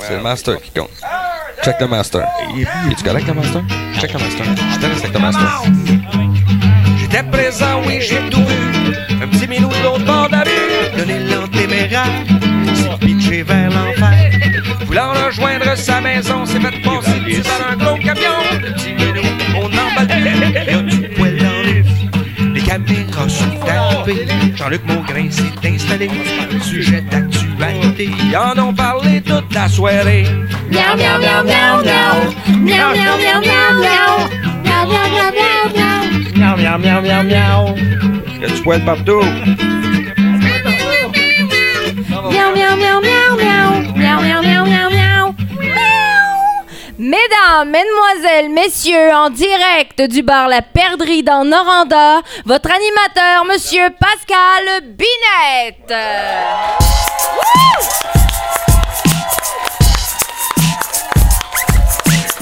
C'est le master qui compte. Check the master. Es-tu correct, le master? Check the master. Je te laisse avec le master. J'étais présent, oui, j'ai tout vu. Un petit minou de l'autre bord de la rue. De l'élan téméraire, s'est pitché vers l'enfer. Voulant rejoindre sa maison, s'est fait passer dessus par un gros camion. Le petit Jean-Luc Maugrain s'est installé. Sujet d'actualité. Ils en ont parlé toute la soirée. Miaou, miaou, miaou, miaou, miaou. Miaou, miaou, miaou, miaou, miaou. Miaou, miaou, miaou, miaou, miaou. Miaou, miaou, miaou, miaou, miaou. A du poil partout. Mesdames, mesdemoiselles, messieurs, en direct du bar La Perdrix dans Noranda, votre animateur, Monsieur Pascal Binette.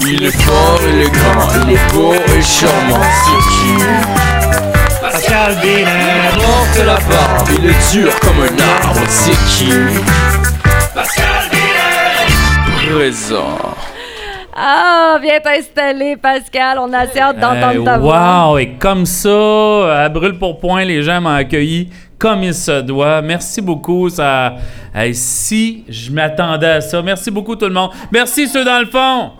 Il est fort, il est grand, il est beau et charmant, c'est qui Pascal Binet. Porte la barbe, il est dur comme un arbre, c'est qui? Pascal Binet. Présent. Ah, viens t'installer, Pascal. On a assez hâte d'entendre ta voix. wow, et comme ça, à brûle pour point, les gens m'ont accueilli comme il se doit. Merci beaucoup. Ça, si je m'attendais à ça. Merci beaucoup tout le monde. Merci ceux dans le fond.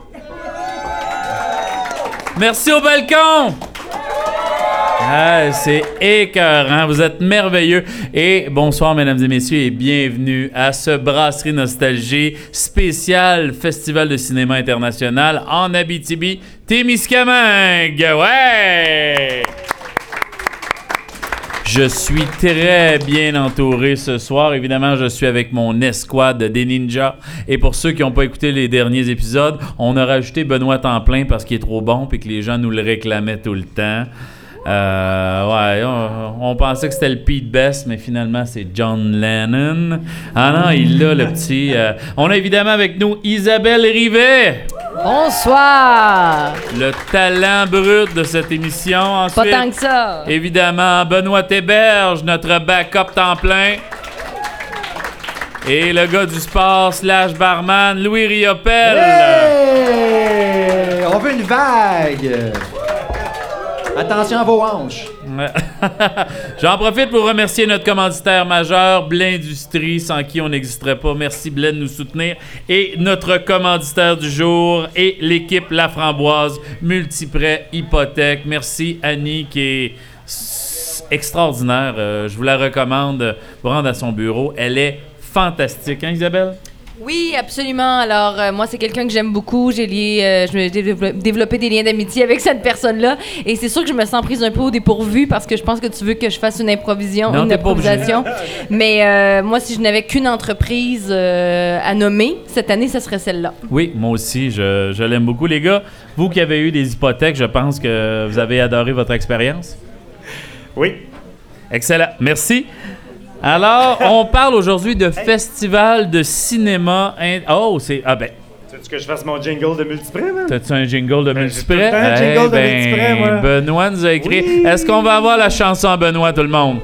Merci au balcon. C'est écœurant, vous êtes merveilleux. Et bonsoir, mesdames et messieurs, et bienvenue à ce Brasserie Nostalgie spécial Festival de cinéma international en Abitibi, Témiscamingue. Ouais! Je suis très bien entouré ce soir. Évidemment, je suis avec mon escouade des ninjas. Et pour ceux qui n'ont pas écouté les derniers épisodes, on a rajouté Benoît Templin parce qu'il est trop bon et que les gens nous le réclamaient tout le temps. Euh, ouais, on, on pensait que c'était le Pete Best, mais finalement c'est John Lennon. Ah non, il l'a le petit. euh. On a évidemment avec nous Isabelle Rivet, Bonsoir. le talent brut de cette émission. Pas Ensuite, tant que ça. Évidemment, Benoît Théberge, notre backup temps plein. Et le gars du sport slash barman, Louis Riopel. Hey! On veut une vague! Attention à vos hanches. J'en profite pour remercier notre commanditaire majeur, Blindustrie, sans qui on n'existerait pas. Merci Blend de nous soutenir. Et notre commanditaire du jour et l'équipe La Framboise, Multiprêt Hypothèque. Merci Annie qui est extraordinaire. Euh, je vous la recommande. Vous rendre à son bureau. Elle est fantastique, hein Isabelle? Oui, absolument. Alors, euh, moi, c'est quelqu'un que j'aime beaucoup. J'ai lié, euh, je me dévelop- développé des liens d'amitié avec cette personne-là. Et c'est sûr que je me sens prise un peu au dépourvu parce que je pense que tu veux que je fasse une improvision, Non, une improvisation. Mais euh, moi, si je n'avais qu'une entreprise euh, à nommer cette année, ce serait celle-là. Oui, moi aussi, je, je l'aime beaucoup. Les gars, vous qui avez eu des hypothèques, je pense que vous avez adoré votre expérience. Oui. Excellent. Merci. Alors, on parle aujourd'hui de festival de cinéma. in- Oh, c'est. Ah ben, Tu veux que je fasse mon jingle de multiprès, man? t'as-tu un jingle de Ben, j'ai multiprès? tout le temps un Eh jingle de ben, multiprès, moi. Benoît nous a écrit. Oui. Est-ce qu'on va avoir la chanson à Benoît, tout le monde?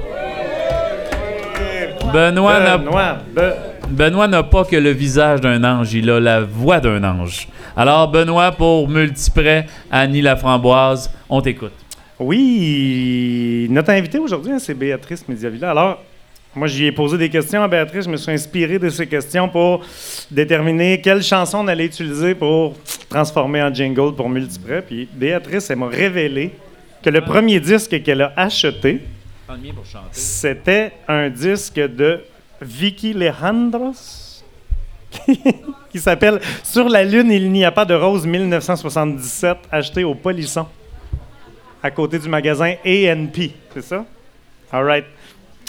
Benoît n'a Benoît, Be- Benoît n'a pas que le visage d'un ange, il a la voix d'un ange. Alors, Benoît, pour Multiprès, Annie Laframboise, on t'écoute. Oui, notre invité aujourd'hui, hein, c'est Béatrice Mediavilla. Alors, moi, j'y ai posé des questions à Béatrice. Je me suis inspiré de ces questions pour déterminer quelle chanson on allait utiliser pour transformer en jingle pour Multiprès. Puis Béatrice, elle m'a révélé que le premier disque qu'elle a acheté, c'était un disque de Vicky Leandros qui s'appelle Sur la Lune, il n'y a pas de rose 1977, acheté au Polisson à côté du magasin ANP, c'est ça? All right.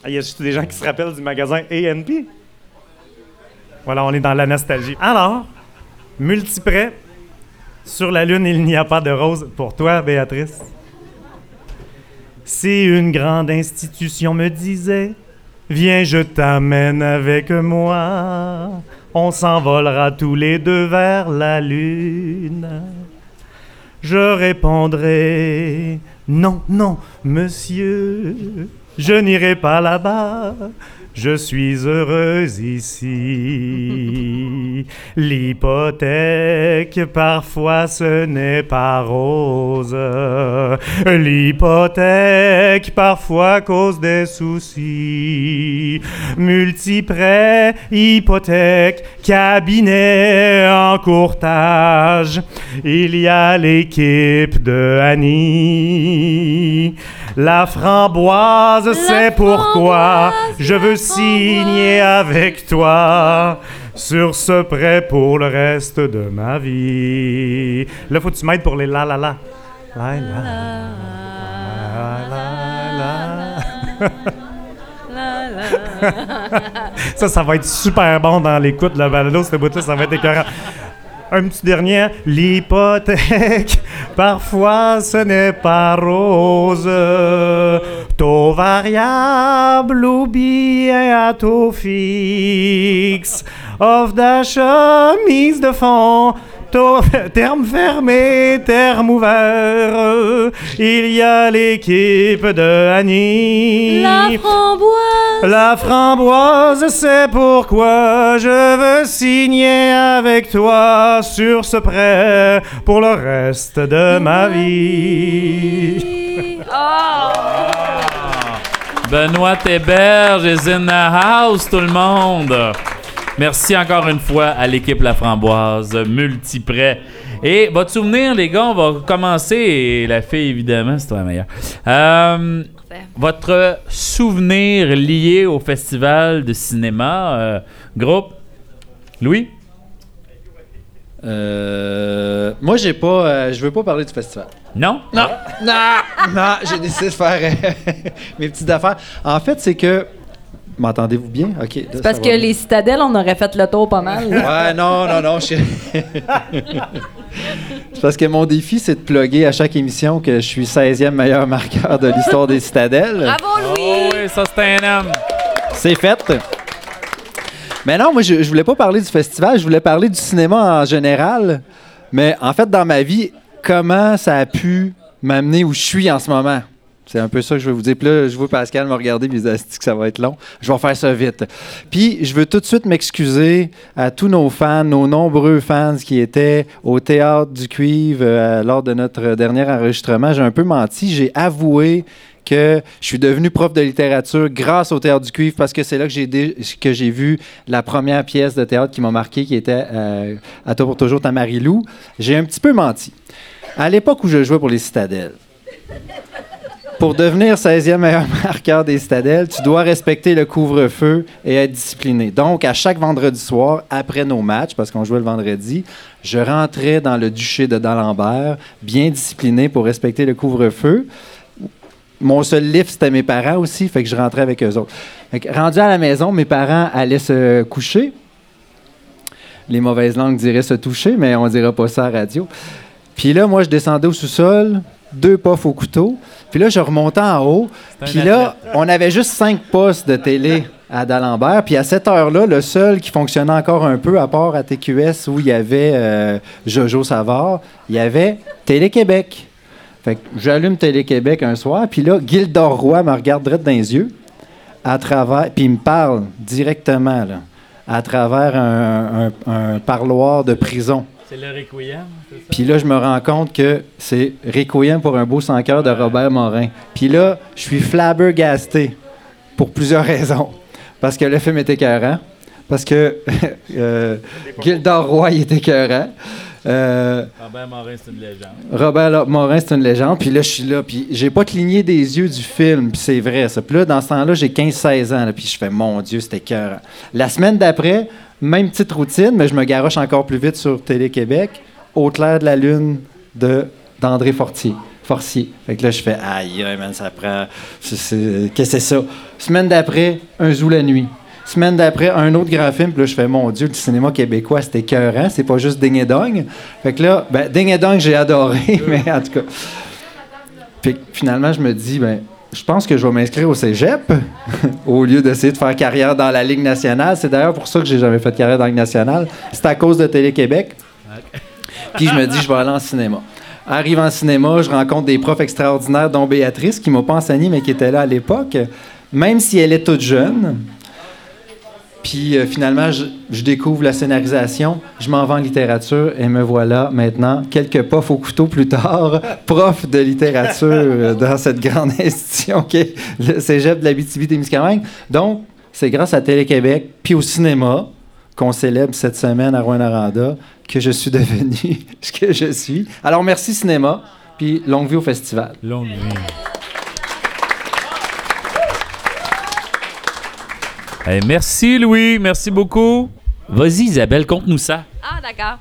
Il y a juste des gens qui se rappellent du magasin ANP? Voilà, on est dans la nostalgie. Alors, multiprêt, sur la Lune, il n'y a pas de rose. Pour toi, Béatrice. Si une grande institution me disait Viens, je t'amène avec moi, on s'envolera tous les deux vers la Lune. Je répondrai Non, non, monsieur, je n'irai pas là-bas. Je suis heureuse ici. L'hypothèque, parfois ce n'est pas rose. L'hypothèque, parfois cause des soucis. Multiprêt, hypothèque, cabinet en courtage. Il y a l'équipe de Annie. La framboise, c'est pourquoi je veux signer avec toi sur ce prêt pour le reste de ma vie. Là, faut que tu m'aides pour les la la la. La la la la la. Ça, ça va être super bon dans l'écoute de la balado, cette bout-là, ça va être écœurant. Un petit dernier, l'hypothèque, parfois ce n'est pas rose. Taux variable ou bien à taux fixe. Offre d'achat, mise de fonds, terme fermé, terme ouvert. Il y a l'équipe de Annie. La framboise. La framboise, c'est pourquoi je veux signer avec toi sur ce prêt pour le reste de ma vie. Oh! Benoît Héberge is in the house, tout le monde. Merci encore une fois à l'équipe La Framboise, multiprêt. Et votre souvenir, les gars, on va commencer. Et la fille, évidemment, c'est la meilleure. Euh, votre souvenir lié au festival de cinéma, euh, groupe? Louis? Euh, moi, j'ai pas. euh, je veux pas parler du festival. Non? Non, non, non, j'ai décidé de faire euh, mes petites affaires. En fait, c'est que. M'entendez-vous bien? OK. C'est parce que bien. les citadelles, on aurait fait le tour pas mal. là. Ouais, non, non, non. je- c'est parce que mon défi, c'est de plugger à chaque émission que je suis 16e meilleur marqueur de l'histoire des citadelles. Bravo, Oh Louis! oui, ça c'est un homme. C'est fait. Mais non, moi, je, je voulais pas parler du festival, je voulais parler du cinéma en général. Mais en fait, dans ma vie, comment ça a pu m'amener où je suis en ce moment? C'est un peu ça que je veux vous dire. Puis là, je vois Pascal me regarder, puis dit que ça va être long? Je vais faire ça vite. Puis, je veux tout de suite m'excuser à tous nos fans, nos nombreux fans qui étaient au Théâtre du Cuivre euh, lors de notre dernier enregistrement. J'ai un peu menti. J'ai avoué que je suis devenu prof de littérature grâce au Théâtre du Cuivre parce que c'est là que j'ai que j'ai vu la première pièce de théâtre qui m'a marqué, qui était euh, À toi pour toujours ta Marie-Lou. J'ai un petit peu menti. À l'époque où je jouais pour les Citadelles, pour devenir 16e meilleur marqueur des Citadelles, tu dois respecter le couvre-feu et être discipliné. Donc, à chaque vendredi soir, après nos matchs, parce qu'on jouait le vendredi, je rentrais dans le duché de D'Alembert, bien discipliné pour respecter le couvre-feu. Mon seul lift, c'était mes parents aussi, fait que je rentrais avec eux autres. Que, rendu à la maison, mes parents allaient se coucher. Les mauvaises langues diraient se toucher, mais on dira pas ça à radio. Puis là, moi, je descendais au sous-sol, deux puffs au couteau. Puis là, je remontais en haut. Puis là, on avait juste cinq postes de télé à D'Alembert. Puis à cette heure-là, le seul qui fonctionnait encore un peu, à part à TQS où il y avait euh, Jojo Savard, il y avait Télé-Québec. Fait que j'allume Télé-Québec un soir, puis là, Gildor Roy me regarde direct dans les yeux, à travers, puis il me parle directement, là, à travers un, un- un parloir de prison. C'est le Requiem, c'est ça? Puis là, je me rends compte que c'est Requiem pour un beau sans cœur de Robert Morin. Puis là, je suis flabbergasté pour plusieurs raisons. Parce que le film était écœurant. Parce que euh, Gildor Roy était écœurant. Euh, Robert Morin, c'est une légende. Robert Morin, c'est une légende. Puis là, je suis là. Puis j'ai pas cligné des yeux du film. Puis c'est vrai, ça. Puis là, dans ce temps-là, j'ai 15-16 ans. là, puis je fais, mon Dieu, c'était cœur. La semaine d'après, même petite routine, mais je me garoche encore plus vite sur Télé-Québec. Au clair de la lune de d'André Fortier. Forcier. Fait que là, je fais, aïe, man, ça prend. Qu'est-ce que c'est ça? Semaine d'après, Un Zou la nuit. Semaine d'après, un autre grand film. Puis là, je fais, mon Dieu, le cinéma québécois, c'était écœurant. C'est pas juste Ding et Dong. Fait que là, ben, Ding et Dong, j'ai adoré, mais en tout cas. Puis finalement, je me dis, ben, je pense que je vais m'inscrire au cégep au lieu d'essayer de faire carrière dans la Ligue nationale. C'est d'ailleurs pour ça que j'ai jamais fait de carrière dans la Ligue nationale. C'est à cause de Télé-Québec. Puis je me dis, je vais aller en cinéma. Arrive en cinéma, je rencontre des profs extraordinaires, dont Béatrice, qui m'a pas enseigné, mais qui était là à l'époque, même si elle est toute jeune. Puis euh, finalement, je, découvre la scénarisation, je m'en vais en littérature et me voilà maintenant, quelques puffs au couteau plus tard, prof de littérature euh, dans cette grande institution qui est le cégep de l'Abitibi-Témiscamingue. Donc, c'est grâce à Télé-Québec puis au cinéma qu'on célèbre cette semaine à Rouen-Noranda que je suis devenu ce que je suis. Alors, merci cinéma, puis longue vie au festival. Longue vie. Eh, merci Louis, merci beaucoup. Vas-y Isabelle, conte-nous ça. Ah, d'accord.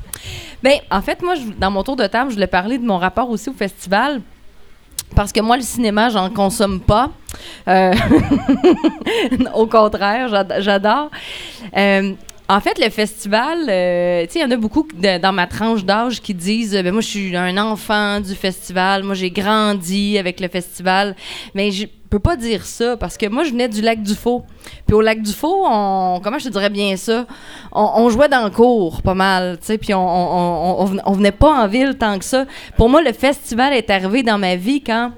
Bien, en fait, moi, je- dans mon tour de table, je voulais parler de mon rapport aussi au festival. Parce que moi, le cinéma, j'en consomme pas. Euh, au contraire, j'ad- j'adore. Euh, en fait, le festival, euh, tu sais, il y en a beaucoup dans ma tranche d'âge qui disent ben moi, je suis un enfant du festival, moi, j'ai grandi avec le festival. Mais je peux pas dire ça parce que moi, je venais du lac du Faux. Puis au lac du Faux, on, comment je te dirais bien ça? On, jouait dans le cours pas mal, tu sais, puis on, on, on venait pas en ville tant que ça. Pour moi, le festival est arrivé dans ma vie quand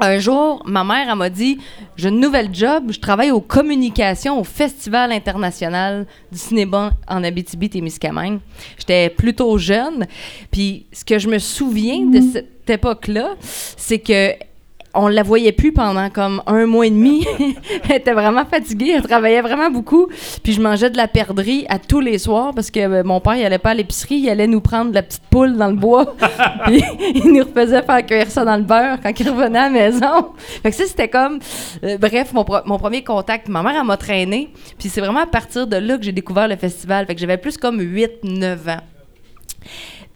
un jour, ma mère elle m'a dit J'ai une nouvelle job, je travaille aux communications au Festival international du cinéma en Abitibi-Témiscamingue. J'étais plutôt jeune. Puis ce que je me souviens de cette époque-là, c'est que on la voyait plus pendant comme un mois et demi. elle était vraiment fatiguée, elle travaillait vraiment beaucoup. Puis je mangeais de la perdrix à tous les soirs parce que euh, mon père, il allait pas à l'épicerie, il allait nous prendre de la petite poule dans le bois. Puis il nous refaisait faire cuire ça dans le beurre quand il revenait à la maison. Fait que ça, c'était comme... euh, bref, mon, pro- mon premier contact. Ma mère, elle m'a traîné. Puis c'est vraiment à partir de là que j'ai découvert le festival. Fait que j'avais plus comme 8-9 ans.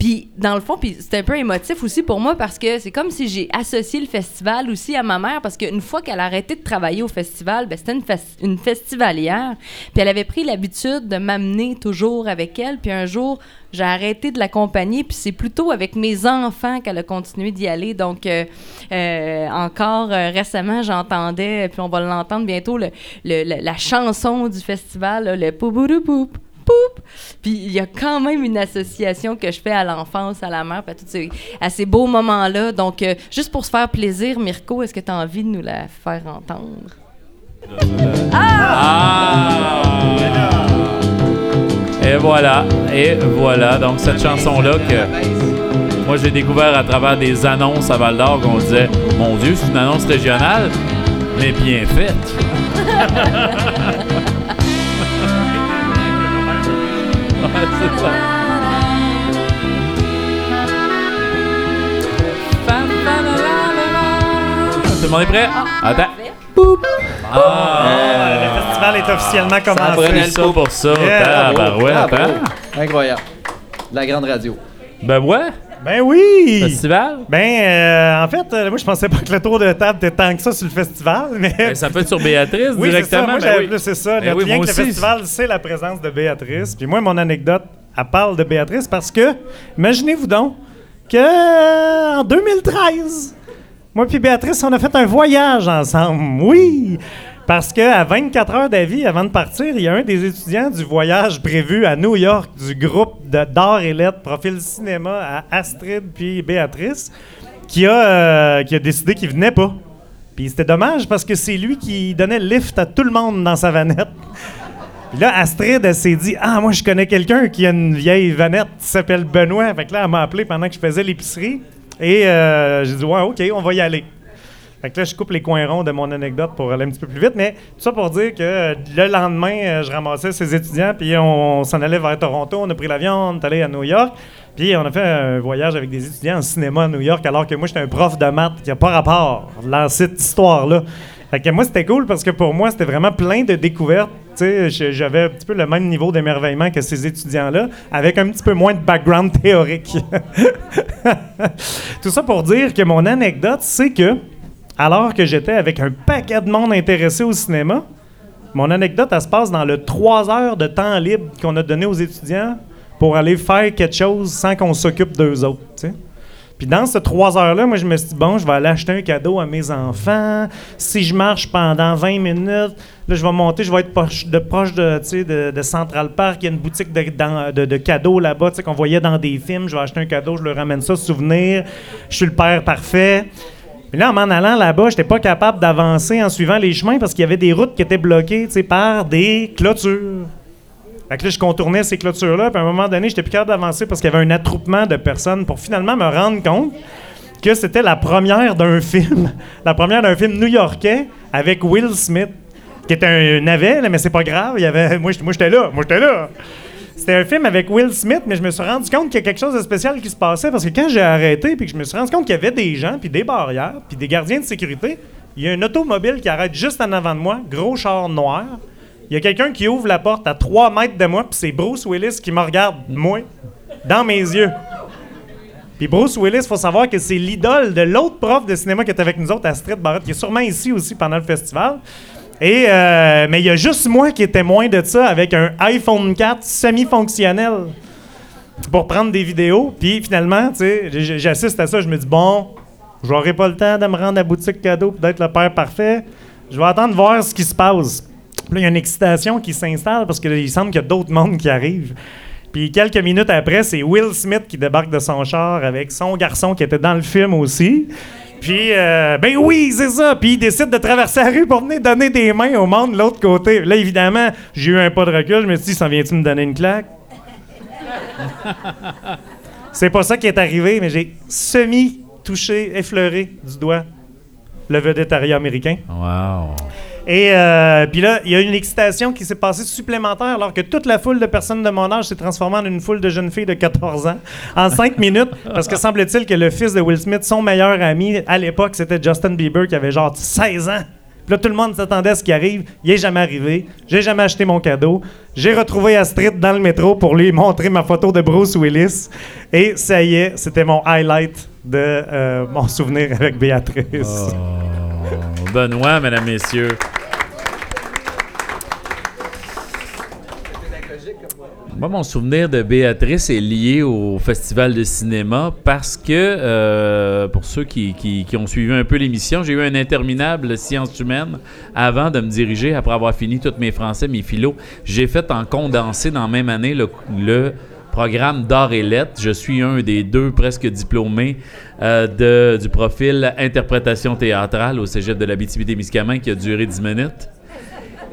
Puis, dans le fond, c'est un peu émotif aussi pour moi parce que c'est comme si j'ai associé le festival aussi à ma mère parce qu'une fois qu'elle a arrêté de travailler au festival, ben, c'était une, fes- une festivalière. Puis elle avait pris l'habitude de m'amener toujours avec elle. Puis un jour, j'ai arrêté de l'accompagner. Puis c'est plutôt avec mes enfants qu'elle a continué d'y aller. Donc, euh, euh, encore euh, récemment, j'entendais, puis on va l'entendre bientôt, le, la chanson du festival, là, le pouboudou-poup. Poup! Puis il y a quand même une association que je fais à l'enfance, à la mère, à, tous ces, à ces beaux moments-là. Donc, euh, juste pour se faire plaisir, Mirko, est-ce que tu as envie de nous la faire entendre? Ah! Et voilà, et voilà. Donc cette chanson-là que moi j'ai découvert à travers des annonces à Val d'Or qu'on disait Mon Dieu, c'est une annonce régionale, mais bien faite. C'est ça. Tout le monde est prêt? Attends. Ah! Le festival est officiellement commencé. ça pour ça. Yeah, Bravo. hein? Incroyable. La grande radio. Ben ouais, Ben oui! festival? Ben, euh, en fait, euh, moi, je pensais pas que le tour de table était tant que ça sur le festival, mais... Ben, ça peut être sur Béatrice Oui, c'est ça. directement. Moi, ben oui. c'est ça. Ben Notre oui, lien moi avec le festival, c'est la présence de Béatrice. Puis moi, mon anecdote, elle parle de Béatrice parce que, imaginez-vous donc, que euh, en 2013, moi puis Béatrice, on a fait un voyage ensemble. Oui! Parce qu'à 24 heures d'avis avant de partir, il y a un des étudiants du voyage prévu à New York du groupe d'art et lettres profil cinéma à Astrid puis Béatrice qui a, euh, qui a décidé qu'il venait pas. Puis c'était dommage parce que c'est lui qui donnait le lift à tout le monde dans sa vanette. Puis là, Astrid, elle s'est dit Ah, moi, je connais quelqu'un qui a une vieille vanette qui s'appelle Benoît. Fait que là, elle m'a appelé pendant que je faisais l'épicerie. Et euh, j'ai dit Ouais, OK, on va y aller. Fait que là, je coupe les coins ronds de mon anecdote pour aller un petit peu plus vite. Mais tout ça pour dire que euh, le lendemain, euh, je ramassais ces étudiants, puis on, s'en allait vers Toronto. On a pris l'avion, on est allé à New York. Puis on a fait un voyage avec des étudiants en cinéma à New York, alors que moi, j'étais un prof de maths qui n'a pas rapport dans cette histoire-là. Fait que moi, c'était cool parce que pour moi, c'était vraiment plein de découvertes. J'avais un petit peu le même niveau d'émerveillement que ces étudiants-là, avec un petit peu moins de background théorique. Tout ça pour dire que mon anecdote, c'est que, alors que j'étais avec un paquet de monde intéressé au cinéma, mon anecdote, elle se passe dans le 3 heures de temps libre qu'on a donné aux étudiants pour aller faire quelque chose sans qu'on s'occupe d'eux autres. Puis dans ces trois heures-là, moi, je me suis dit, bon, je vais aller acheter un cadeau à mes enfants. Si je marche pendant 20 minutes, là, je vais monter, je vais être proche de, proche de, de, Central Park. Il y a une boutique de, cadeaux là-bas qu'on voyait dans des films. Je vais acheter un cadeau, je leur ramène ça, souvenir. Je suis le père parfait. Mais là, en m'en allant là-bas, j'étais pas capable d'avancer en suivant les chemins parce qu'il y avait des routes qui étaient bloquées, par des clôtures. Fait que là, je contournais ces clôtures-là, puis à un moment donné, j'étais plus capable d'avancer parce qu'il y avait un attroupement de personnes pour finalement me rendre compte que c'était la première d'un film, la première d'un film new-yorkais avec Will Smith, qui était un navet, mais c'est pas grave, il y avait, moi, j'étais là, moi, j'étais là. C'était un film avec Will Smith, mais je me suis rendu compte qu'il y a quelque chose de spécial qui se passait parce que quand j'ai arrêté, puis que je me suis rendu compte qu'il y avait des gens, puis des barrières, puis des gardiens de sécurité, il y a un automobile qui arrête juste en avant de moi, gros char noir. Il y a quelqu'un qui ouvre la porte à 3 mètres de moi, puis c'est Bruce Willis qui me regarde, moi, dans mes yeux. Puis Bruce Willis, faut savoir que c'est l'idole de l'autre prof de cinéma qui était avec nous autres, Astrid Barrett, qui est sûrement ici aussi pendant le festival. Et euh, mais il y a juste moi qui est témoin de ça avec un iPhone 4 semi-fonctionnel pour prendre des vidéos. Puis finalement, j'assiste à ça, je me dis bon, j'aurai pas le temps de me rendre à la boutique cadeau pour d'être le père parfait. Je vais attendre voir ce qui se passe. Puis là, il y a une excitation qui s'installe parce qu'il semble qu'il y a d'autres mondes qui arrivent. Puis quelques minutes après, c'est Will Smith qui débarque de son char avec son garçon qui était dans le film aussi. Puis, euh, ben oui, c'est ça. Puis il décide de traverser la rue pour venir donner des mains au monde de l'autre côté. Là, évidemment, j'ai eu un pas de recul. Je me suis dit, s'en vient-tu me donner une claque? c'est pas ça qui est arrivé, mais j'ai semi-touché, effleuré du doigt le vedettariat américain. Wow. Et euh, puis là, il y a une excitation qui s'est passée supplémentaire alors que toute la foule de personnes de mon âge s'est transformée en une foule de jeunes filles de 14 ans en 5 minutes. Parce que semble-t-il que le fils de Will Smith, son meilleur ami à l'époque, c'était Justin Bieber qui avait genre 16 ans. Puis là, tout le monde s'attendait à ce qui arrive. Il est jamais arrivé. J'ai jamais acheté mon cadeau. J'ai retrouvé Astrid dans le métro pour lui montrer ma photo de Bruce Willis. Et ça y est, c'était mon highlight de euh, mon souvenir avec Béatrice. Oh, Benoît, mesdames, messieurs. Moi, mon souvenir de Béatrice est lié au festival de cinéma parce que, euh, pour ceux qui, ont suivi un peu l'émission, j'ai eu un interminable sciences humaines avant de me diriger, après avoir fini tous mes français, mes philos. J'ai fait en condensé dans la même année le programme d'art et lettres. Je suis un des deux presque diplômés euh, du profil interprétation théâtrale au cégep de l'Abitibi-Témiscamingue qui a duré 10 minutes.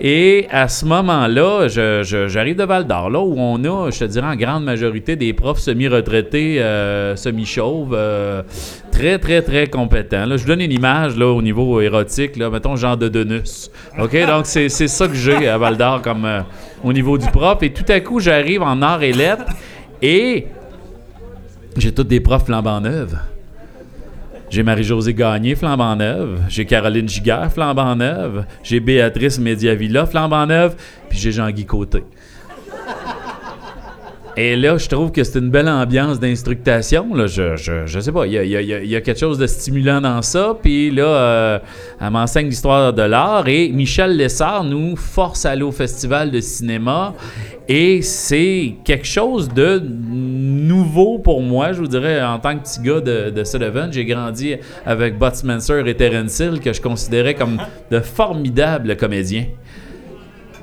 Et à ce moment-là, j'arrive de Val d'Or, là où on a, je te dirais, en grande majorité des profs semi-retraités, euh, semi-chauves, euh, très, très, très compétents. Là, je vous donne une image là, au niveau érotique, là, mettons Jean de Denus. OK? Donc, c'est ça que j'ai à Val d'Or comme au niveau du prof. Et tout à coup, j'arrive en arts et lettres et j'ai tous des profs flambant neuves. J'ai Marie-Josée Gagné, flambant neuve. J'ai Caroline Giguère, flambant neuve. J'ai Béatrice Mediavilla, flambant neuve. Puis j'ai Jean-Guy Côté. Et là, je trouve que c'est une belle ambiance d'instructation. Je, je, je sais pas, il y a, y a- y a quelque chose de stimulant dans ça. Puis là, euh, elle m'enseigne l'histoire de l'art. Et Michel Lessard nous force à aller au festival de cinéma. Et c'est quelque chose de nouveau pour moi, je vous dirais, en tant que petit gars de, de Sullivan. J'ai grandi avec Bud Spencer et Terence Hill, que je considérais comme de formidables comédiens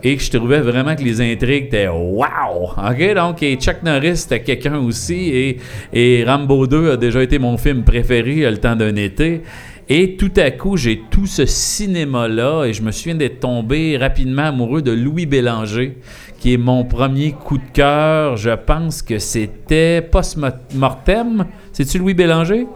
et que je trouvais vraiment que les intrigues étaient wow! OK? Donc, et Chuck Norris, c'était quelqu'un aussi. Et, et Rambo 2 a déjà été mon film préféré le temps d'un été. Et tout à coup, j'ai tout ce cinéma-là et je me souviens d'être tombé rapidement amoureux de Louis Bélanger, qui est mon premier coup de cœur. Je pense que c'était Post-Mortem. C'est-tu Louis Bélanger?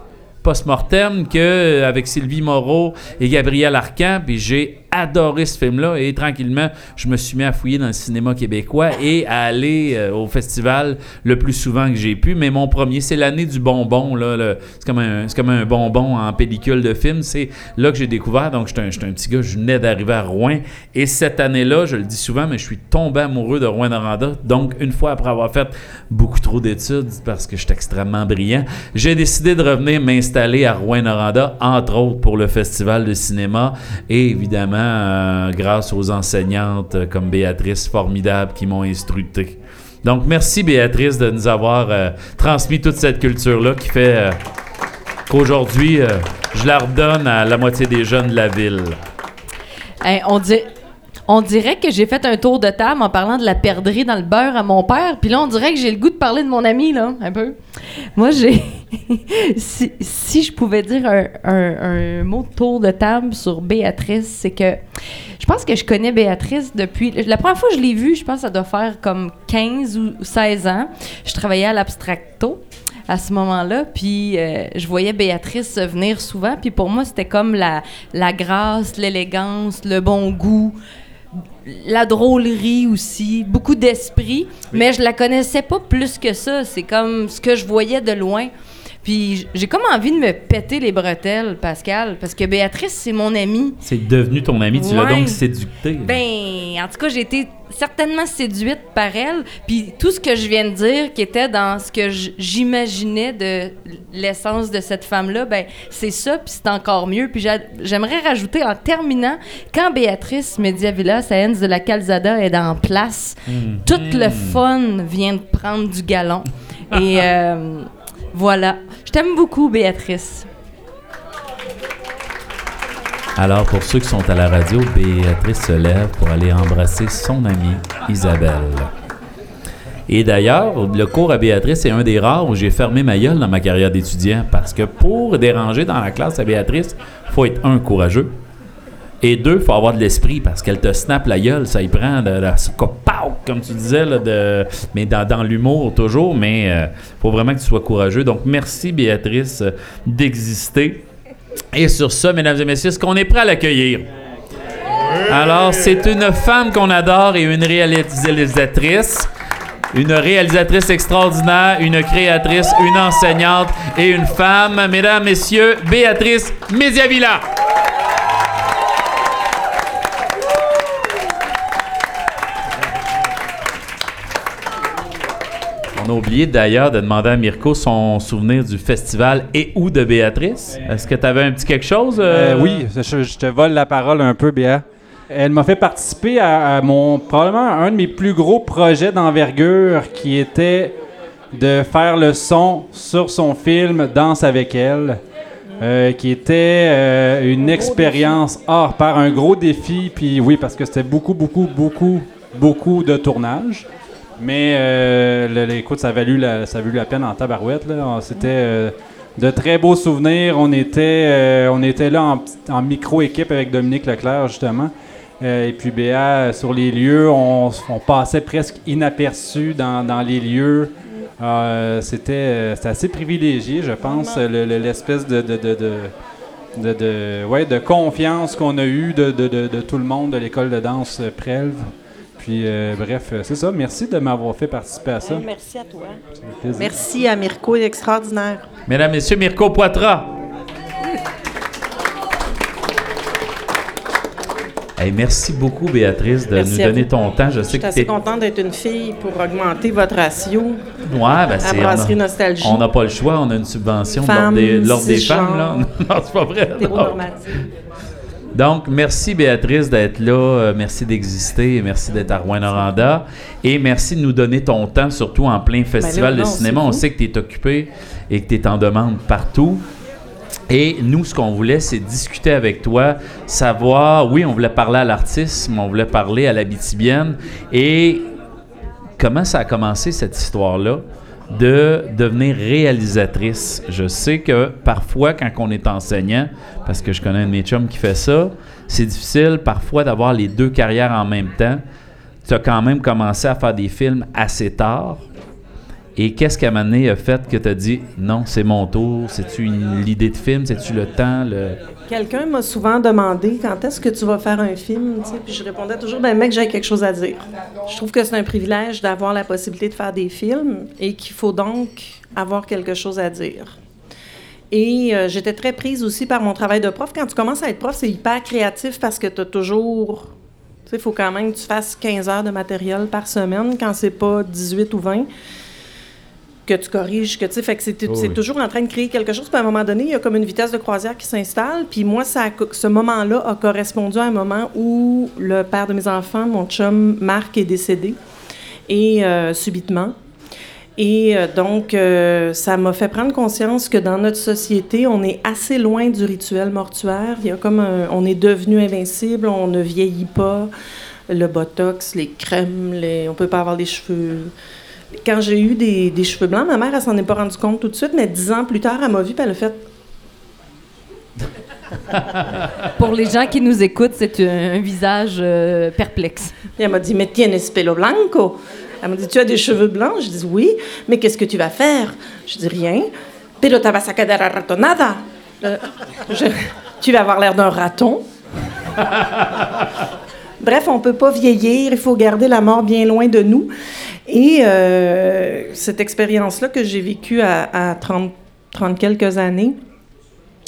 Post-Mortem que avec Sylvie Moreau et Gabriel Arcan, puis j'ai adoré ce film-là et tranquillement, je me suis mis à fouiller dans le cinéma québécois et à aller euh, au festival le plus souvent que j'ai pu. Mais mon premier, c'est l'année du bonbon. Là, c'est, comme un, comme un bonbon en pellicule de film. C'est là que j'ai découvert. Donc, j'étais un, petit gars, je venais d'arriver à Rouen. Et cette année-là, je le dis souvent, mais je suis tombé amoureux de Rouen-Noranda. Donc, une fois après avoir fait beaucoup trop d'études, parce que j'étais extrêmement brillant, j'ai décidé de revenir m'installer à Rouen-Noranda, entre autres pour le festival de cinéma et évidemment euh, grâce aux enseignantes euh, comme Béatrice formidable qui m'ont instructé. Donc merci Béatrice de nous avoir euh, transmis toute cette culture-là qui fait qu'aujourd'hui je la redonne à la moitié des jeunes de la ville. On, dit- on dirait que j'ai fait un tour de table en parlant de la perdrix dans le beurre à mon père, puis là, on dirait que j'ai le goût de parler de mon ami, là, un peu. Moi, j'ai. si, je pouvais dire un, mot de tour de table sur Béatrice, c'est que je pense que je connais Béatrice depuis. La première fois que je l'ai vue, je pense que ça doit faire comme 15 ou 16 ans. Je travaillais à l'Abstracto à ce moment-là, puis euh, je voyais Béatrice venir souvent, puis pour moi, c'était comme la grâce, l'élégance, le bon goût la drôlerie aussi, beaucoup d'esprit, mais je la connaissais pas plus que ça. C'est comme ce que je voyais de loin. Puis j'ai comme envie de me péter les bretelles, Pascal, parce que Béatrice, c'est mon amie. C'est devenu ton ami, tu l'as Ouais. donc séducté. Ben, en tout cas, j'ai été certainement séduite par elle. Puis tout ce que je viens de dire, qui était dans ce que j'imaginais de l'essence de cette femme-là, ben c'est ça, puis c'est encore mieux. Puis j'a- j'aimerais rajouter en terminant, quand Béatrice Mediavilla, Saenz de la Calzada, est en place, tout le fun vient de prendre du galon. Et euh, voilà. Je t'aime beaucoup, Béatrice. Alors, pour ceux qui sont à la radio, Béatrice se lève pour aller embrasser son amie Isabelle. Et d'ailleurs, le cours à Béatrice est un des rares où j'ai fermé ma gueule dans ma carrière d'étudiant parce que pour déranger dans la classe à Béatrice, faut être un courageux. Et deux, faut avoir de l'esprit parce qu'elle te snappe la gueule, ça y prend de la comme tu disais, là, mais dans, l'humour toujours, mais euh, faut vraiment que tu sois courageux. Donc, merci Béatrice euh, d'exister. Et sur ça, mesdames et messieurs, est-ce qu'on est prêt à l'accueillir? Alors, c'est une femme qu'on adore et une réalisatrice. Une réalisatrice extraordinaire, une créatrice, une enseignante et une femme. Mesdames, messieurs, Béatrice Mediavilla. A oublié d'ailleurs de demander à Mirko son souvenir du festival et ou de Béatrice. Est-ce que tu avais un petit quelque chose? euh? Euh, oui, je, je te vole la parole un peu, Béa. Elle m'a fait participer à, à mon probablement un de mes plus gros projets d'envergure qui était de faire le son sur son film Danse avec elle, euh, qui était euh, une expérience hors par un gros défi. Puis oui, parce que c'était beaucoup, beaucoup, beaucoup, beaucoup de tournage. Mais euh, le- le- écoute, ça a valu la, ça a valu la peine en tabarouette. C'était euh, de très beaux souvenirs. On était, euh, on était là en, micro-équipe avec Dominique Leclerc, justement. Euh, et puis Béa, sur les lieux, on, on passait presque inaperçu dans, dans les lieux. C'était, c'était assez privilégié, je pense, le- le- l'espèce de, de, de, de, ouais, de confiance qu'on a eue de, de- tout le monde de l'école de danse Prelve. Puis, euh, bref, euh, c'est ça. Merci de m'avoir fait participer à ça. Merci à toi. Merci à Mirko, extraordinaire. Mesdames, messieurs, Mirko Poitras. Hey, merci beaucoup, Béatrice, de Merci nous donner vous. ton temps. Je Je sais suis que assez contente d'être une fille pour augmenter votre ratio Ouais, ben, à c'est... Brasserie on a- Nostalgie. On n'a pas le choix, on a une subvention de l'ordre Femmes, des, de l'ordre des cisgenres. femmes, là. non, c'est pas vrai. Donc, merci Béatrice d'être là, euh, merci d'exister, merci d'être à Rouen-Noranda et merci de nous donner ton temps, surtout en plein festival Ben là, de non, cinéma. On sait que tu es occupé et que tu es en demande partout. Et nous, ce qu'on voulait, c'est discuter avec toi, savoir, oui, on voulait parler à l'artiste, mais on voulait parler à l'habitibienne. Et comment ça a commencé cette histoire-là? De devenir réalisatrice. Je sais que parfois, quand on est enseignant, parce que je connais un de mes chums qui fait ça, c'est difficile parfois d'avoir les deux carrières en même temps. Tu as quand même commencé à faire des films assez tard. Et qu'est-ce un moment donné a fait que tu as dit non, c'est mon tour, c'est-tu l'idée de film, c'est-tu le temps, le. Quelqu'un m'a souvent demandé quand est-ce que tu vas faire un film, tu puis je répondais toujours ben mec, j'ai quelque chose à dire. Je trouve que c'est un privilège d'avoir la possibilité de faire des films et qu'il faut donc avoir quelque chose à dire. Et euh, j'étais très prise aussi par mon travail de prof. Quand tu commences à être prof, c'est hyper créatif parce que tu as toujours. Tu sais, il faut quand même que tu fasses 15 heures de matériel par semaine quand c'est pas 18 ou 20 que tu corriges, que tu sais, fait que c'est oui. toujours en train de créer quelque chose. Puis à un moment donné, il y a comme une vitesse de croisière qui s'installe. Puis moi, ça, ce moment-là a correspondu à un moment où le père de mes enfants, mon chum Marc, est décédé et euh, subitement. Et euh, donc, euh, ça m'a fait prendre conscience que dans notre société, on est assez loin du rituel mortuaire. Il y a comme un- on est devenu invincible, on ne vieillit pas. Le botox, les crèmes, les, on peut pas avoir les cheveux quand j'ai eu des, des cheveux blancs, ma mère, elle s'en est pas rendue compte tout de suite, mais dix ans plus tard, elle m'a vu puis elle a fait Pour les gens qui nous écoutent, c'est un, un visage euh, perplexe. Et elle m'a dit, mais tienes pelo blanco. Elle m'a dit, tu as des cheveux blancs? Je dis, oui. Mais qu'est-ce que tu vas faire? Je dis, rien. Pero te vas a quedar ratonada. Euh, je- tu vas avoir l'air d'un raton. Bref, on peut pas vieillir, il faut garder la mort bien loin de nous. Et euh, cette expérience-là que j'ai vécue à, à 30, 30 quelques années,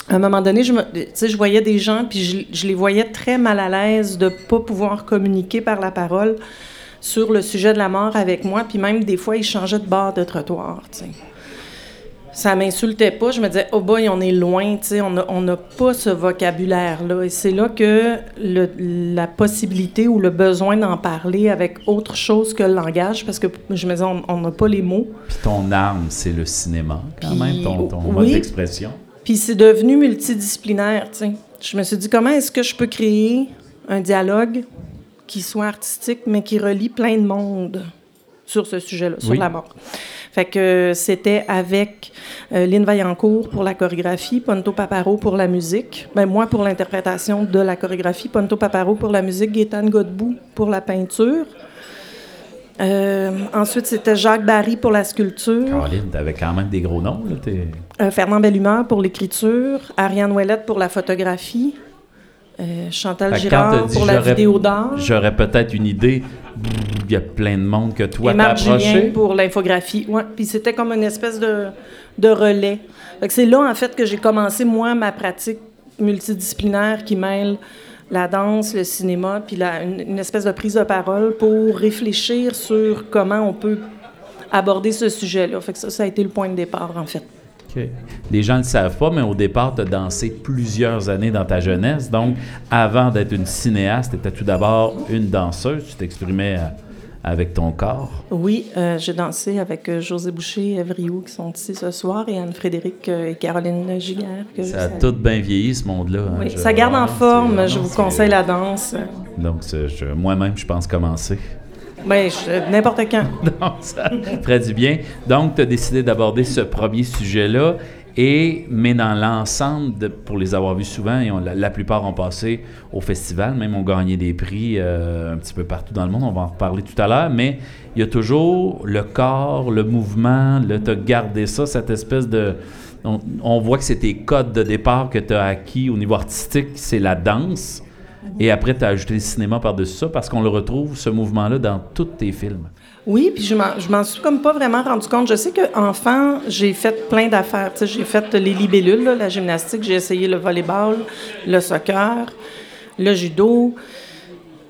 à un moment donné, je, je voyais des gens, puis je, les voyais très mal à l'aise de ne pas pouvoir communiquer par la parole sur le sujet de la mort avec moi, puis même des fois, ils changeaient de bord de trottoir. Ça m'insultait pas. Je me disais, oh boy, on est loin, tu sais, on n'a on pas ce vocabulaire-là. Et c'est là que le- la possibilité ou le besoin d'en parler avec autre chose que le langage, parce que je me disais, on- n'a pas les mots. Puis ton arme, c'est le cinéma, quand même, ton, ton oui. mode d'expression. Puis c'est devenu multidisciplinaire, tu sais. Je me suis dit, comment est-ce que je peux créer un dialogue qui soit artistique, mais qui relie plein de monde sur ce sujet-là, sur la mort? Fait que c'était avec euh, Lynn Vaillancourt pour la chorégraphie, Ponto Paparo pour la musique, ben moi pour l'interprétation de la chorégraphie, Ponto Paparo pour la musique, Gaétane Godbout pour la peinture. Euh, ensuite, c'était Jacques Barry pour la sculpture. Caroline, t'avais quand même des gros noms, là. Euh, Fernand Bellumeur pour l'écriture, Ariane Ouellette pour la photographie, euh, Chantal Girard dit pour la vidéo d'art J'aurais peut-être une idée. Il y a plein de monde que toi t'as approché. pour l'infographie. Ouais, puis c'était comme une espèce de, de relais. C'est là, en fait, que j'ai commencé, moi, ma pratique multidisciplinaire qui mêle la danse, le cinéma, puis la- une, une espèce de prise de parole pour réfléchir sur comment on peut aborder ce sujet-là. Fait que ça, ça a été le point de départ, en fait. Les gens ne le savent pas, mais au départ, tu as dansé plusieurs années dans ta jeunesse. Donc, avant d'être une cinéaste, tu étais tout d'abord une danseuse. Tu t'exprimais euh, avec ton corps. Oui, euh, j'ai dansé avec euh, José Boucher et Ève Rioux qui sont ici ce soir et Anne-Frédéric et Caroline Giguère. que Ça a tout bien vieilli, ce monde-là. hein. Oui, Je- ça garde en forme. Je vous conseille la danse. Donc, moi-même, je pense commencer. Ben, n'importe quand. Donc, ça ferait du bien. Donc, tu as décidé d'aborder ce premier sujet-là. Et, mais dans l'ensemble, pour les avoir vus souvent, et la plupart ont passé au festival, même ont gagné des prix euh, un petit peu partout dans le monde, on va en reparler tout à l'heure, mais il y a toujours le corps, le mouvement, le t'as gardé ça, cette espèce de... On, on voit que c'est tes codes de départ que tu as acquis au niveau artistique, c'est la danse. Et après, tu as ajouté le cinéma par-dessus ça parce qu'on le retrouve, ce mouvement-là, dans tous tes films. Oui, puis je m'en, suis comme pas vraiment rendu compte. Je sais qu'enfant, j'ai fait plein d'affaires. Tu sais, j'ai fait les libellules, là, la gymnastique, j'ai essayé le volleyball, le soccer, le judo,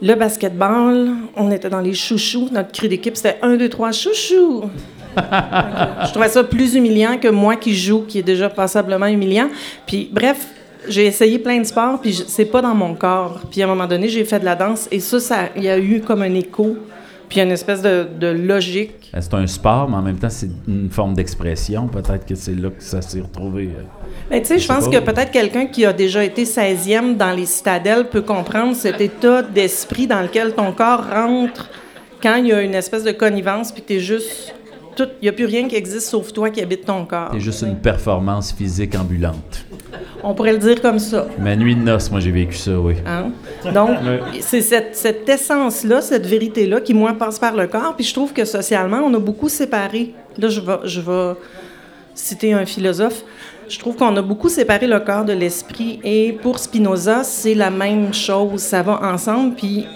le basketball. On était dans les chouchous. Notre cri d'équipe, c'était 1, 2, 3, chouchou. je trouvais ça plus humiliant que moi qui joue, qui est déjà passablement humiliant. Puis bref, j'ai essayé plein de sports, puis c'est pas dans mon corps. Puis à un moment donné, j'ai fait de la danse, et ça, ça, il y a eu comme un écho, puis une espèce de, de logique. C'est un sport, mais en même temps, c'est une forme d'expression? Peut-être que c'est là que ça s'est retrouvé. euh. Mais tu sais, je pense pas. que peut-être quelqu'un qui a déjà été 16e dans les citadelles peut comprendre cet état d'esprit dans lequel ton corps rentre quand il y a une espèce de connivence, puis que t'es juste... Il n'y a plus rien qui existe sauf toi qui habite ton corps. C'est juste une performance physique ambulante. On pourrait le dire comme ça. Ma nuit de noces, moi, j'ai vécu ça, oui. Hein? Donc, c'est cette, cette essence-là, cette vérité-là qui, moi, passe par le corps. Puis je trouve que socialement, on a beaucoup séparé. Là, je vais, je vais citer un philosophe. Je trouve qu'on a beaucoup séparé le corps de l'esprit. Et pour Spinoza, c'est la même chose. Ça va ensemble. Puis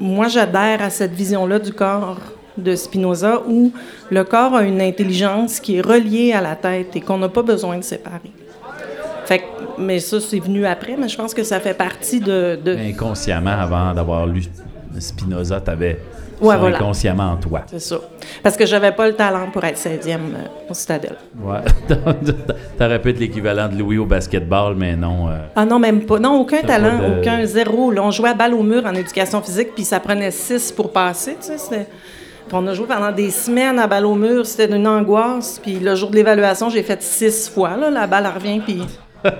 moi, j'adhère à cette vision-là du corps de Spinoza où le corps a une intelligence qui est reliée à la tête et qu'on n'a pas besoin de séparer. Fait que- mais ça, c'est venu après, mais je pense que ça fait partie de. de- Inconsciemment, avant d'avoir lu Spinoza, tu avais Ouais, voilà. inconsciemment en toi. C'est ça. Parce que j'avais pas le talent pour être 16e euh, au Citadelle. Ouais. T'aurais pu être l'équivalent de Louis au basketball, mais non. euh, Ah non, même pas. Non, aucun talent, de- aucun zéro. Là, on jouait à balle au mur en éducation physique, puis ça prenait six pour passer, tu sais. on a joué pendant des semaines à balle au mur, c'était une angoisse. Puis le jour de l'évaluation, j'ai fait six fois, là, la balle revient, puis...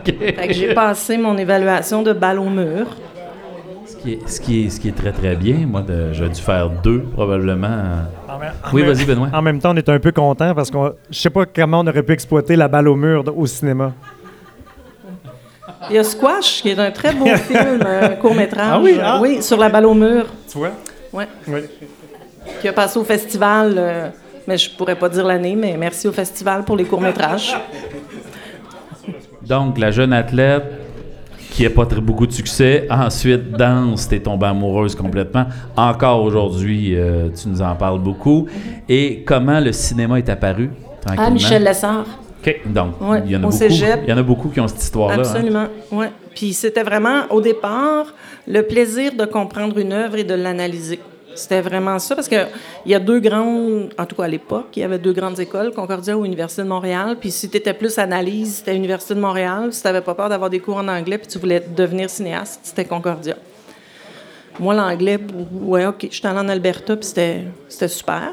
Fait que j'ai passé mon évaluation de balle au mur. ce, qui est, ce, qui est, ce qui est très, très bien. Moi, j'aurais dû faire deux, probablement. euh, Oui, vas-y, Benoît. En même temps, on est un peu content parce que je sais pas comment on aurait pu exploiter la balle au mur au cinéma. Il y a Squash, qui est un très beau film, un court-métrage. Ah oui, ah. Oui, sur la balle au mur, Tu vois? Ouais. Oui. qui a passé au festival. euh, mais je pourrais pas dire l'année, mais merci au festival pour les courts-métrages. Donc, la jeune athlète qui n'a pas très beaucoup de succès, ensuite danse, t'es tombée amoureuse complètement. Encore aujourd'hui, euh, tu nous en parles beaucoup. Et comment le cinéma est apparu? Ah? Michel Lessard. OK, donc, Ouais, il y en a au beaucoup. cégep. Il y en a beaucoup qui ont cette histoire-là. hein? Absolument, ouais. Puis c'était vraiment, au départ, le plaisir de comprendre une œuvre et de l'analyser. C'était vraiment ça, parce qu'il y a deux grandes, en tout cas à l'époque, il y avait deux grandes écoles, Concordia ou Université de Montréal. Puis si tu étais plus analyse, c'était Université de Montréal. Si tu n'avais pas peur d'avoir des cours en anglais puis tu voulais devenir cinéaste, c'était Concordia. Moi, l'anglais, ouais, OK, j'étais allée en Alberta, puis c'était super.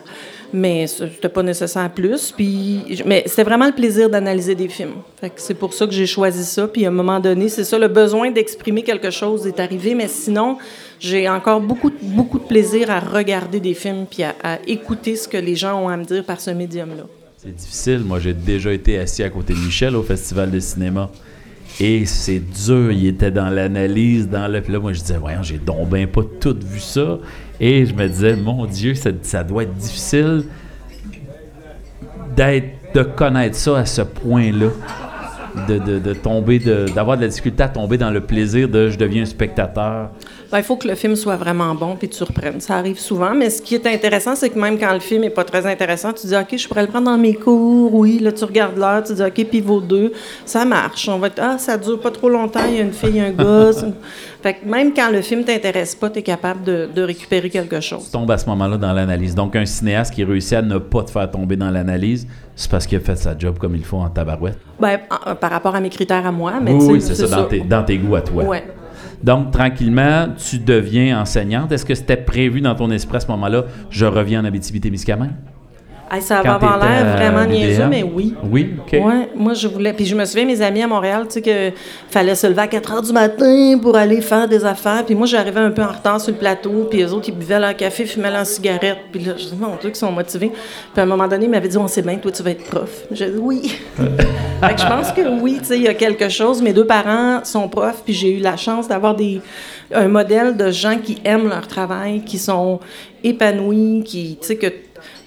Mais c'était pas nécessaire plus. Puis, mais c'était vraiment le plaisir d'analyser des films. C'est pour ça que j'ai choisi ça. Puis à un moment donné, c'est ça, le besoin d'exprimer quelque chose est arrivé. Mais sinon, j'ai encore beaucoup, beaucoup de plaisir à regarder des films puis à, à écouter ce que les gens ont à me dire par ce médium-là. C'est difficile. Moi, j'ai déjà été assis à côté de Michel au Festival de cinéma. Et c'est dur. Il était dans l'analyse, dans le. Puis là, moi, je disais, voyons, j'ai donc ben pas tout vu ça. Et je me disais, mon Dieu, ça, doit être difficile d'être, de connaître ça à ce point-là. De, de, de tomber, d'avoir de, la difficulté à tomber dans le plaisir de je deviens un spectateur. Ben, il faut que le film soit vraiment bon puis tu surprennes. Ça arrive souvent, mais ce qui est intéressant, c'est que même quand le film est pas très intéressant, tu dis OK, je pourrais le prendre dans mes cours. Oui, là tu regardes l'heure, tu dis OK, pivot 2, ça marche. On va être ah, ça dure pas trop longtemps, il y a une fille, un gars. ça- fait que même quand le film t'intéresse pas, tu es capable de, de récupérer quelque chose. Tu tombes à ce moment-là dans l'analyse. Donc, un cinéaste qui réussit à ne pas te faire tomber dans l'analyse, c'est parce qu'il a fait sa job comme il faut en tabarouette. Ben, en- en- par rapport à mes critères à moi, mais oui, oui, c'est ça, dans tes, dans tes goûts à toi. Ouais. Donc, tranquillement, tu deviens enseignante. Est-ce que c'était prévu dans ton esprit à ce moment-là, je reviens en Abitibi-Témiscamingue? Hey, ça va avoir l'air vraiment niaiseux, mais oui. Oui, OK. Ouais, moi je voulais. Puis je me souviens, mes amis à Montréal, tu sais, que fallait se lever à 4 heures du matin pour aller faire des affaires. Puis moi, j'arrivais un peu en retard sur le plateau. Puis eux autres, ils buvaient leur café, fumaient leur cigarette. Puis là, je dis, mon Dieu, qu'ils sont motivés. Puis à un moment donné, ils m'avaient dit, on sait bien, toi, tu vas être prof. J'ai dit, oui. fait que je pense que oui, tu sais, il y a quelque chose. Mes deux parents sont profs, puis j'ai eu la chance d'avoir des un modèle de gens qui aiment leur travail, qui sont épanouis, qui, tu sais, que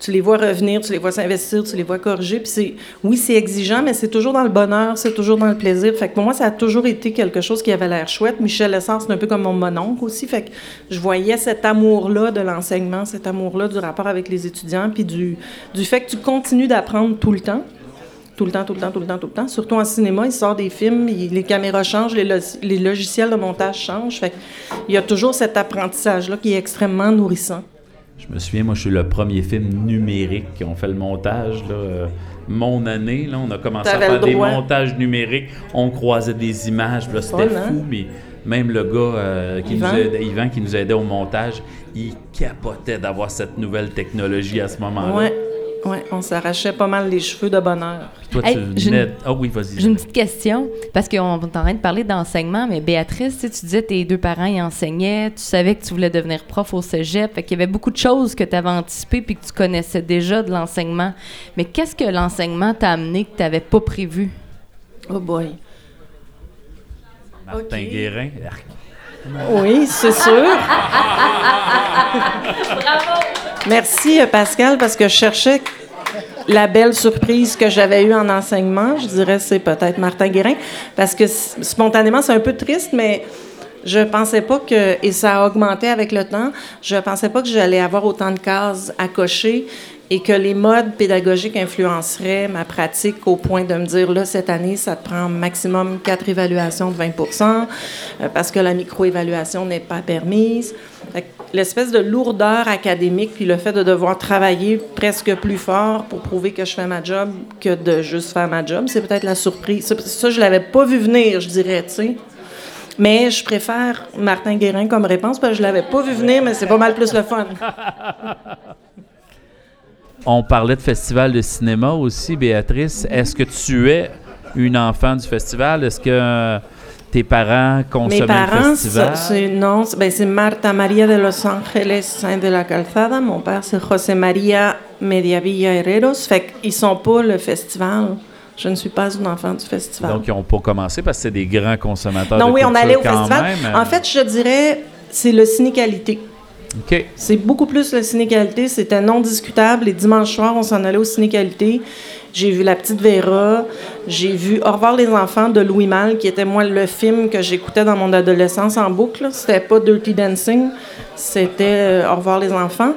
tu les vois revenir, tu les vois s'investir, tu les vois corriger. Puis c'est, oui, c'est exigeant, mais c'est toujours dans le bonheur, c'est toujours dans le plaisir. Fait pour moi, ça a toujours été quelque chose qui avait l'air chouette. Michel Lessard, c'est un peu comme mon mononcle aussi. Fait je voyais cet amour-là de l'enseignement, cet amour-là du rapport avec les étudiants, puis du, du fait que tu continues d'apprendre tout le temps. Tout le temps, tout le temps, tout le temps, tout le temps. Surtout en cinéma, il sort des films, il- les caméras changent, les, les logiciels de montage changent. Fait il y a toujours cet apprentissage-là qui est extrêmement nourrissant. Je me souviens, moi, je suis le premier film numérique qui ont fait le montage. Là, euh, mon année, là, on a commencé à faire des montages numériques. On croisait des images. là, C'était Folle, hein? fou, mais même le gars euh, qui Yvan? nous aidait, Yvan, qui nous aidait au montage, il capotait d'avoir cette nouvelle technologie à ce moment-là. Ouais, ouais, on s'arrachait pas mal les cheveux de bonheur. Toi, Hey, tu j'ai venais... une- Ah oui, vas-y. J'ai une petite question, parce qu'on est en train de parler d'enseignement, mais Béatrice, tu sais, tu disais tes deux parents y enseignaient, tu savais que tu voulais devenir prof au cégep, fait qu'il y avait beaucoup de choses que tu avais anticipées puis que tu connaissais déjà de l'enseignement. Mais qu'est-ce que l'enseignement t'a amené que tu n'avais pas prévu? Oh boy. Martin Ok. Guérin. Oui, c'est sûr. Merci, euh, Pascal, parce que je cherchais la belle surprise que j'avais eue en enseignement. Je dirais c'est peut-être Martin Guérin, parce que spontanément, c'est un peu triste, mais je pensais pas que, et ça a augmenté avec le temps, je pensais pas que j'allais avoir autant de cases à cocher et que les modes pédagogiques influenceraient ma pratique au point de me dire, là, cette année, ça te prend maximum quatre évaluations de 20% euh, parce que la micro-évaluation n'est pas permise. L'espèce de lourdeur académique, puis le fait de devoir travailler presque plus fort pour prouver que je fais ma job que de juste faire ma job, c'est peut-être la surprise. Ça, je l'avais pas vu venir, je dirais, tu sais. Mais je préfère Martin Guérin comme réponse parce que je l'avais pas vu venir, mais c'est pas mal plus le fun. On parlait de festival de cinéma aussi, Béatrice. Est-ce que tu es une enfant du festival? Est-ce que tu tes parents consommaient Mes parents, le festival? non, c'est- ben, c'est Marta Maria de Los Angeles Saint de la Calzada. Mon père, c'est José Maria Mediavilla Herreros. Fait qu'ils sont pas le festival. Je ne suis pas une enfant du festival. Donc, ils n'ont pas commencé parce que c'est des grands consommateurs non, de oui, on allait au festival. même. euh. En fait, je dirais, c'est le ciné-qualité. C'est beaucoup plus le ciné-qualité. C'était non discutable. Les dimanches soirs, on s'en allait au ciné-qualité. J'ai vu La Petite Vera. J'ai vu Au revoir les enfants de Louis Malle, qui était, moi, le film que j'écoutais dans mon adolescence en boucle. C'était pas Dirty Dancing, c'était euh, Au revoir les enfants.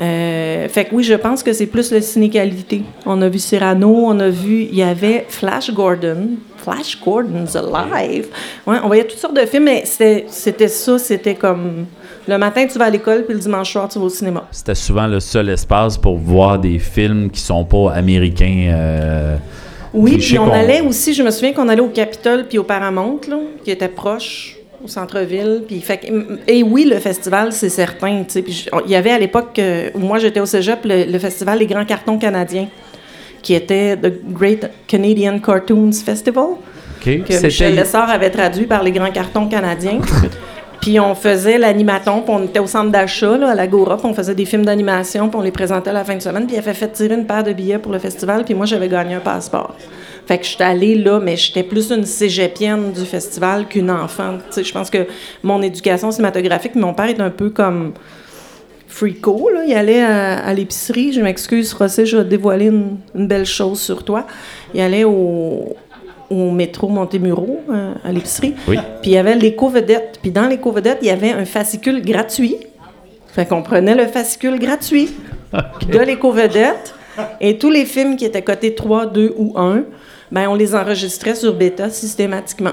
Euh, fait que oui, je pense que c'est plus le ciné-qualité. On a vu Cyrano, on a vu, il y avait Flash Gordon. Flash Gordon's Alive. Ouais, on voyait toutes sortes de films, mais c'était ça, c'était comme le matin tu vas à l'école, puis le dimanche soir tu vas au cinéma. C'était souvent le seul espace pour voir des films qui sont pas américains. euh, Oui, Puis on allait aussi, je me souviens qu'on allait au Capitole puis au Paramount, là, qui était proche, au centre-ville. Puis fait que- et oui, le festival, c'est certain. Il y avait à l'époque, euh, où moi j'étais au cégep, le, le festival des grands cartons canadiens, qui était The Great Canadian Cartoons Festival, OK. que Michel Lessard avait traduit par les grands cartons canadiens. Puis on faisait l'animaton, puis on était au centre d'achat, à l'Agora, puis on faisait des films d'animation, puis on les présentait à la fin de semaine, puis il avait fait tirer une paire de billets pour le festival, puis moi, j'avais gagné un passeport. Fait que j'étais allée là, mais j'étais plus une cégepienne du festival qu'une enfant. Je pense que mon éducation cinématographique, mon père est un peu comme frico, là. Il allait à, à l'épicerie. Je m'excuse, Rossé, je vais te dévoiler une, une belle chose sur toi. Il allait au, au métro Montemuro, euh, à l'épicerie. Oui. Puis il y avait l'éco-vedette. Puis dans l'éco-vedette, il y avait un fascicule gratuit. Fait qu'on prenait le fascicule gratuit de l'éco-vedette. Et tous les films qui étaient cotés 3, 2 ou 1, ben on les enregistrait sur bêta systématiquement.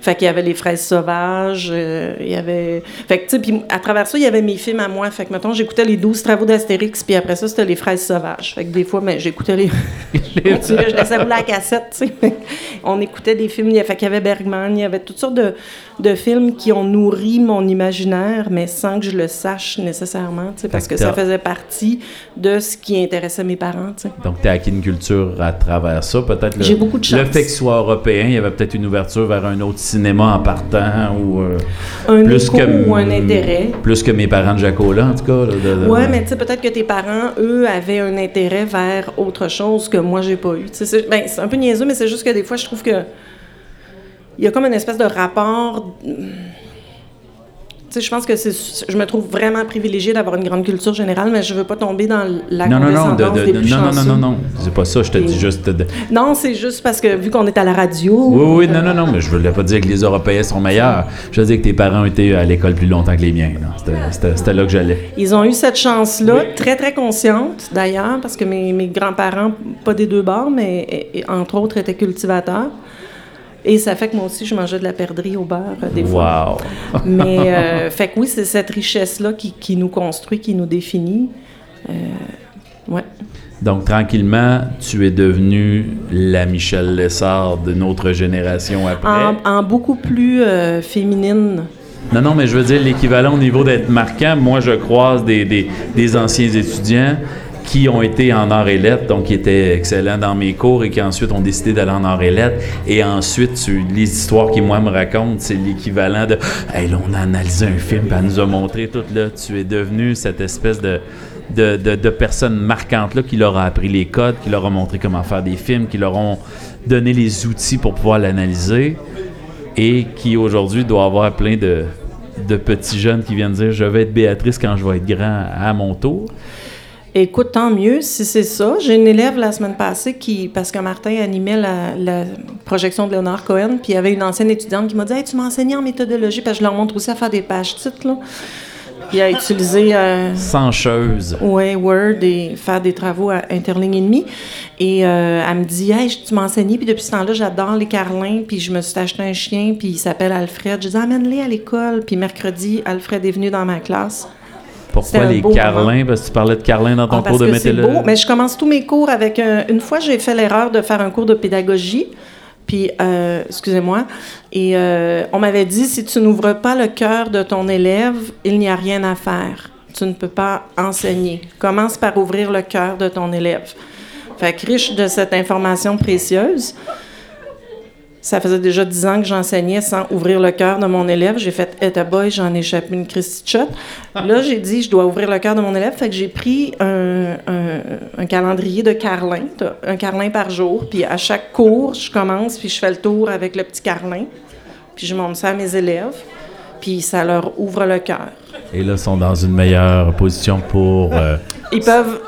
Fait qu'il y avait les fraises sauvages, euh, il y avait... Fait que, tu sais, puis à travers ça, il y avait mes films à moi. Fait que, mettons, j'écoutais les 12 travaux d'Astérix, puis après ça, c'était les fraises sauvages. Fait que des fois, ben, j'écoutais les... Je laissais rouler la cassette, tu sais. On écoutait des films, il y fait qu'il y avait Bergman, il y avait toutes sortes de, de films qui ont nourri mon imaginaire, mais sans que je le sache nécessairement, parce que que ça faisait partie de ce qui intéressait mes parents. Donc, tu as acquis une culture à travers ça. Peut-être le, J'ai beaucoup de le fait que ce soit européen, il y avait peut-être une ouverture vers un autre cinéma en partant ou euh, Un plus écho que ou un intérêt. Plus que mes parents de Jacola, en tout cas. Ouais, mais tu sais, peut-être que tes parents, eux, avaient un intérêt vers autre chose que moi, j'ai pas eu. C'est ben, c'est un peu niaiseux, mais c'est juste que des fois, je trouve que. Il y a comme une espèce de rapport. Tu sais, je pense que c'est. Je me trouve vraiment privilégiée d'avoir une grande culture générale, mais je veux pas tomber dans la non, non, non, de- de- des de- plus non, non, non, non, non, c'est pas ça, je te dis juste. de- Non, c'est juste parce que vu qu'on est à la radio. Oui, oui, non, non, non, mais je voulais pas dire que les Européens sont meilleurs. Je veux dire que tes parents ont été à l'école plus longtemps que les miens. C'était- là que j'allais. Ils ont eu cette chance-là, très, très consciente d'ailleurs, parce que mes, mes grands-parents, pas des deux bords, mais entre autres, étaient cultivateurs. Et ça fait que moi aussi, je mangeais de la perdrix au beurre euh, des fois. Wow! Mais euh, fait que oui, c'est cette richesse-là qui, qui nous construit, qui nous définit. Euh, ouais. Donc, tranquillement, tu es devenu la Michel Lessard de notre génération après. En, en beaucoup plus féminine. Non, non, mais je veux dire, l'équivalent au niveau d'être marquant, moi, je croise des, des, des anciens étudiants qui ont été en arts et lettres, donc qui étaient excellents dans mes cours et qui ensuite ont décidé d'aller en arts et lettres. Et ensuite, les histoires qu'ils, moi, me racontent, c'est l'équivalent de « Hey, là, on a analysé un film, puis elle nous a montré tout, là. » Tu es devenu cette espèce de, de, de, de personne marquante, là, qui leur a appris les codes, qui leur a montré comment faire des films, qui leur ont donné les outils pour pouvoir l'analyser et qui aujourd'hui doit avoir plein de, de petits jeunes qui viennent dire je vais être Béatrice quand je vais être grand à mon tour. Écoute, tant mieux si c'est ça. J'ai une élève la semaine passée qui, parce que Martin animait la, la projection de Léonard Cohen, puis il y avait une ancienne étudiante qui m'a dit Hey, Tu m'as enseigné en méthodologie, parce que je leur montre aussi à faire des pages titres. Là. Il a utilisé euh, Sancheuse. ouais, Word et faire des travaux à interligne et demie. Et euh, elle me dit Hey, tu m'as enseigné, puis depuis ce temps-là, j'adore les carlins, puis je me suis acheté un chien, puis il s'appelle Alfred. Je dis Amène-les à l'école. Puis mercredi, Alfred est venu dans ma classe. Pourquoi les carlins? Parce que tu parlais de carlins dans ton Ah, cours de méthodologie. beau. Mais je commence tous mes cours avec un- une fois j'ai fait l'erreur de faire un cours de pédagogie. Puis, euh, excusez-moi, et euh, on m'avait dit si tu n'ouvres pas le cœur de ton élève, il n'y a rien à faire. Tu ne peux pas enseigner. Commence par ouvrir le cœur de ton élève. Fait que riche de cette information précieuse. Ça faisait déjà dix ans que j'enseignais sans ouvrir le cœur de mon élève. J'ai fait « Eta boy, j'en ai échappé une Christy shot. Là, j'ai dit « Je dois ouvrir le cœur de mon élève. » Fait que j'ai pris un, un- un calendrier de carlin, un carlin par jour. Puis à chaque cours, je commence, puis je fais le tour avec le petit carlin. Puis je montre ça à mes élèves. Puis ça leur ouvre le cœur. Et là, ils sont dans une meilleure position pour. euh, Ils peuvent...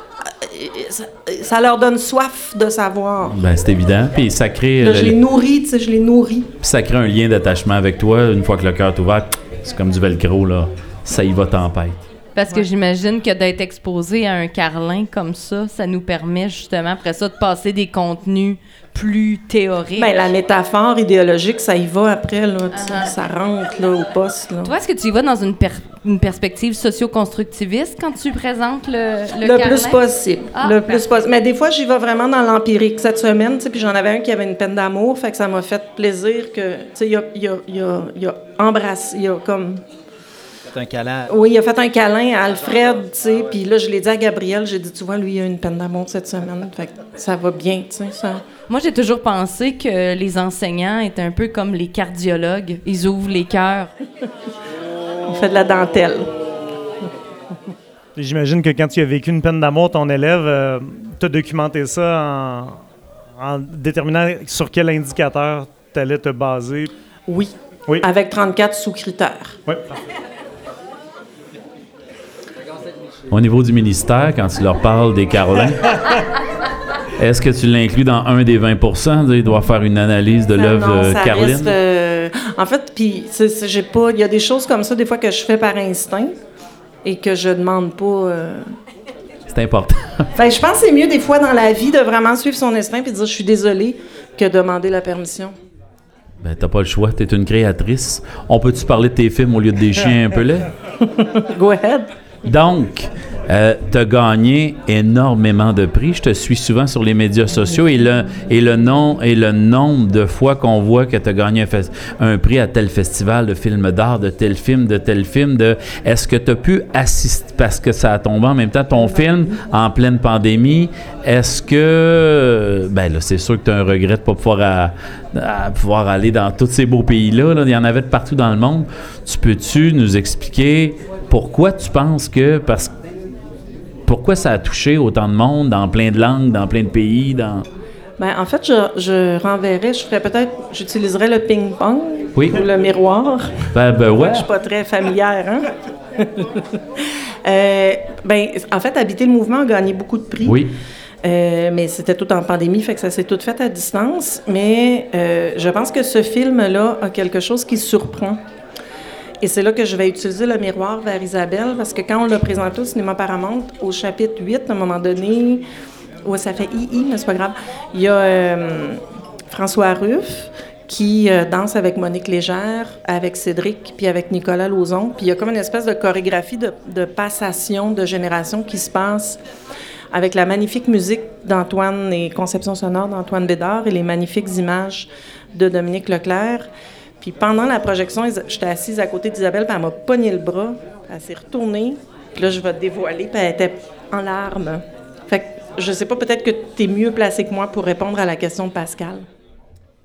Ça, leur donne soif de savoir. ben, c'est évident. Puis ça crée, Là, le- je les nourris, tu sais, je les nourris. ça crée un lien d'attachement avec toi. Une fois que le cœur est ouvert, c'est comme du velcro, là. Ça y va tempête. Parce que j'imagine que d'être exposé à un carlin comme ça, ça nous permet justement après ça de passer des contenus plus théoriques. Ben, la métaphore idéologique, ça y va après, là, tu sais, Ah. ça rentre là, au poste. Là. Toi, est-ce que tu y vas dans une, per- une perspective socio-constructiviste quand tu présentes le, le, Le, plus possible. Ah, le plus possible. Mais des fois, j'y vais vraiment dans l'empirique. Cette semaine, tu sais, puis j'en avais un qui avait une peine d'amour, fait que ça m'a fait plaisir que, tu sais, il a, il a, il a, il a embrassé, il a comme... Un câlin. Oui, il a fait un câlin à Alfred, tu sais, puis là, je l'ai dit à Gabriel, j'ai dit, tu vois, lui, il a une peine d'amour cette semaine, fait que ça va bien, tu sais, ça... Moi, j'ai toujours pensé que les enseignants étaient un peu comme les cardiologues. Ils ouvrent les cœurs. On fait de la dentelle. J'imagine que quand tu as vécu une peine d'amour, ton élève, tu as documenté ça en, en déterminant sur quel indicateur tu allais te baser. Oui. Oui. Avec 34 sous-critères. Oui. Au niveau du ministère, quand tu leur parles des carlins, est-ce que tu l'inclus dans un des 20 Il doit faire une analyse de l'œuvre euh, reste, euh, en fait, puis j'ai pas. Il y a des choses comme ça des fois que je fais par instinct et que je demande pas. euh. C'est important. Que je pense que c'est mieux des fois dans la vie de vraiment suivre son instinct et dire je suis désolée que demander la permission. Ben, t'as pas le choix, t'es une créatrice. On peut-tu parler de tes films au lieu de des chiens un peu laids? Go ahead. Donc, euh, tu as gagné énormément de prix. Je te suis souvent sur les médias sociaux et le, et le, nom, et le nombre de fois qu'on voit que tu as gagné un, prix à tel festival de films d'art, de tel film, de tel film. De, est-ce que tu as pu assister, parce que ça a tombé en même temps, ton film en pleine pandémie, est-ce que, ben là, c'est sûr que tu as un regret de pas pouvoir, à- à pouvoir aller dans tous ces beaux pays-là. là. Il y en avait de partout dans le monde. Tu peux-tu nous expliquer pourquoi tu penses que, parce pourquoi ça a touché autant de monde dans plein de langues, dans plein de pays, dans... Ben, en fait, je, je renverrais, je ferais peut-être, j'utiliserais le ping-pong Oui. ou le miroir. Ben, ben ouais. Je suis pas très familière, hein? Euh, ben, en fait, Habiter le mouvement a gagné beaucoup de prix. Oui. Euh, mais c'était tout en pandémie, fait que ça s'est tout fait à distance. Mais euh, je pense que ce film-là a quelque chose qui surprend. Et c'est là que je vais utiliser le miroir vers Isabelle, parce que quand on l'a présenté au cinéma Paramount, au chapitre 8, à un moment donné, où ça fait i mais c'est pas grave, il y a euh, François Ruff qui euh, danse avec Monique Légère, avec Cédric, puis avec Nicolas Lauzon. Puis il y a comme une espèce de chorégraphie de, de passation de génération qui se passe avec la magnifique musique d'Antoine et conception sonore d'Antoine Bédard et les magnifiques images de Dominique Leclerc. Puis pendant la projection, j'étais assise à côté d'Isabelle, puis elle m'a pogné le bras, elle s'est retournée, puis là, je vais te dévoiler, puis elle était en larmes. Fait que je sais pas, peut-être que tu es mieux placé que moi pour répondre à la question de Pascal.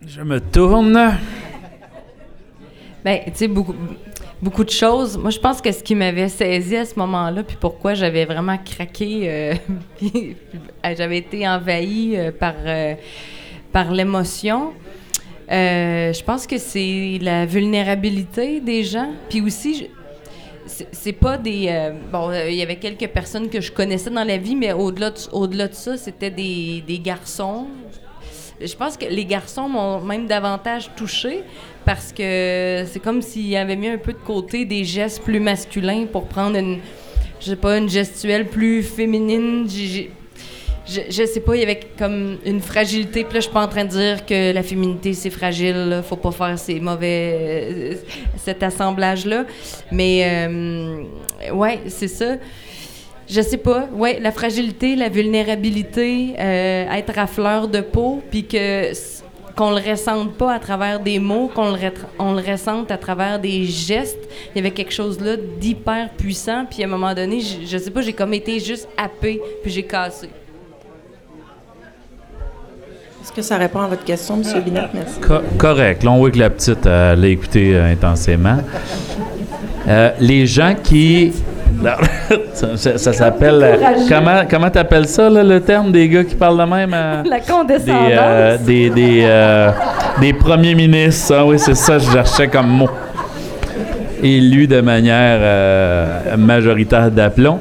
Je me tourne. Ben, tu sais, beaucoup, beaucoup de choses. Moi, je pense que ce qui m'avait saisi à ce moment-là, puis pourquoi j'avais vraiment craqué, euh, puis j'avais été envahie euh, par, euh, par l'émotion, euh, je pense que c'est la vulnérabilité des gens. Puis aussi, c'est pas des. euh, bon, euh, il y avait quelques personnes que je connaissais dans la vie, mais au-delà de, au-delà de ça, c'était des, des garçons. Je pense que les garçons m'ont même davantage touché parce que c'est comme s'ils avaient mis un peu de côté des gestes plus masculins pour prendre une, je sais pas, une gestuelle plus féminine. Je, je sais pas, il y avait comme une fragilité. Puis là, je suis pas en train de dire que la féminité, c'est fragile. là. Faut pas faire ces mauvais... euh, cet assemblage-là. Mais, euh, ouais, c'est ça. Je sais pas. Ouais, la fragilité, la vulnérabilité, euh, être à fleur de peau, puis que qu'on le ressente pas à travers des mots, qu'on le ressente à travers des gestes. Il y avait quelque chose là d'hyper puissant. Puis à un moment donné, je, je sais pas, j'ai comme été juste happée, puis j'ai cassé. Est-ce que ça répond à votre question, M. Binette? Merci. Co- correct. Là, on voit que la petite euh, l'a écouté euh, intensément. Euh, les gens qui. ça ça- ça s'appelle. euh, comment comment t'appelles ça, là, le terme des gars qui parlent de même? La des, condescendance. des, des, des premiers ministres. Ah oui, c'est ça, que je cherchais comme mot. Élus de manière euh, majoritaire d'aplomb.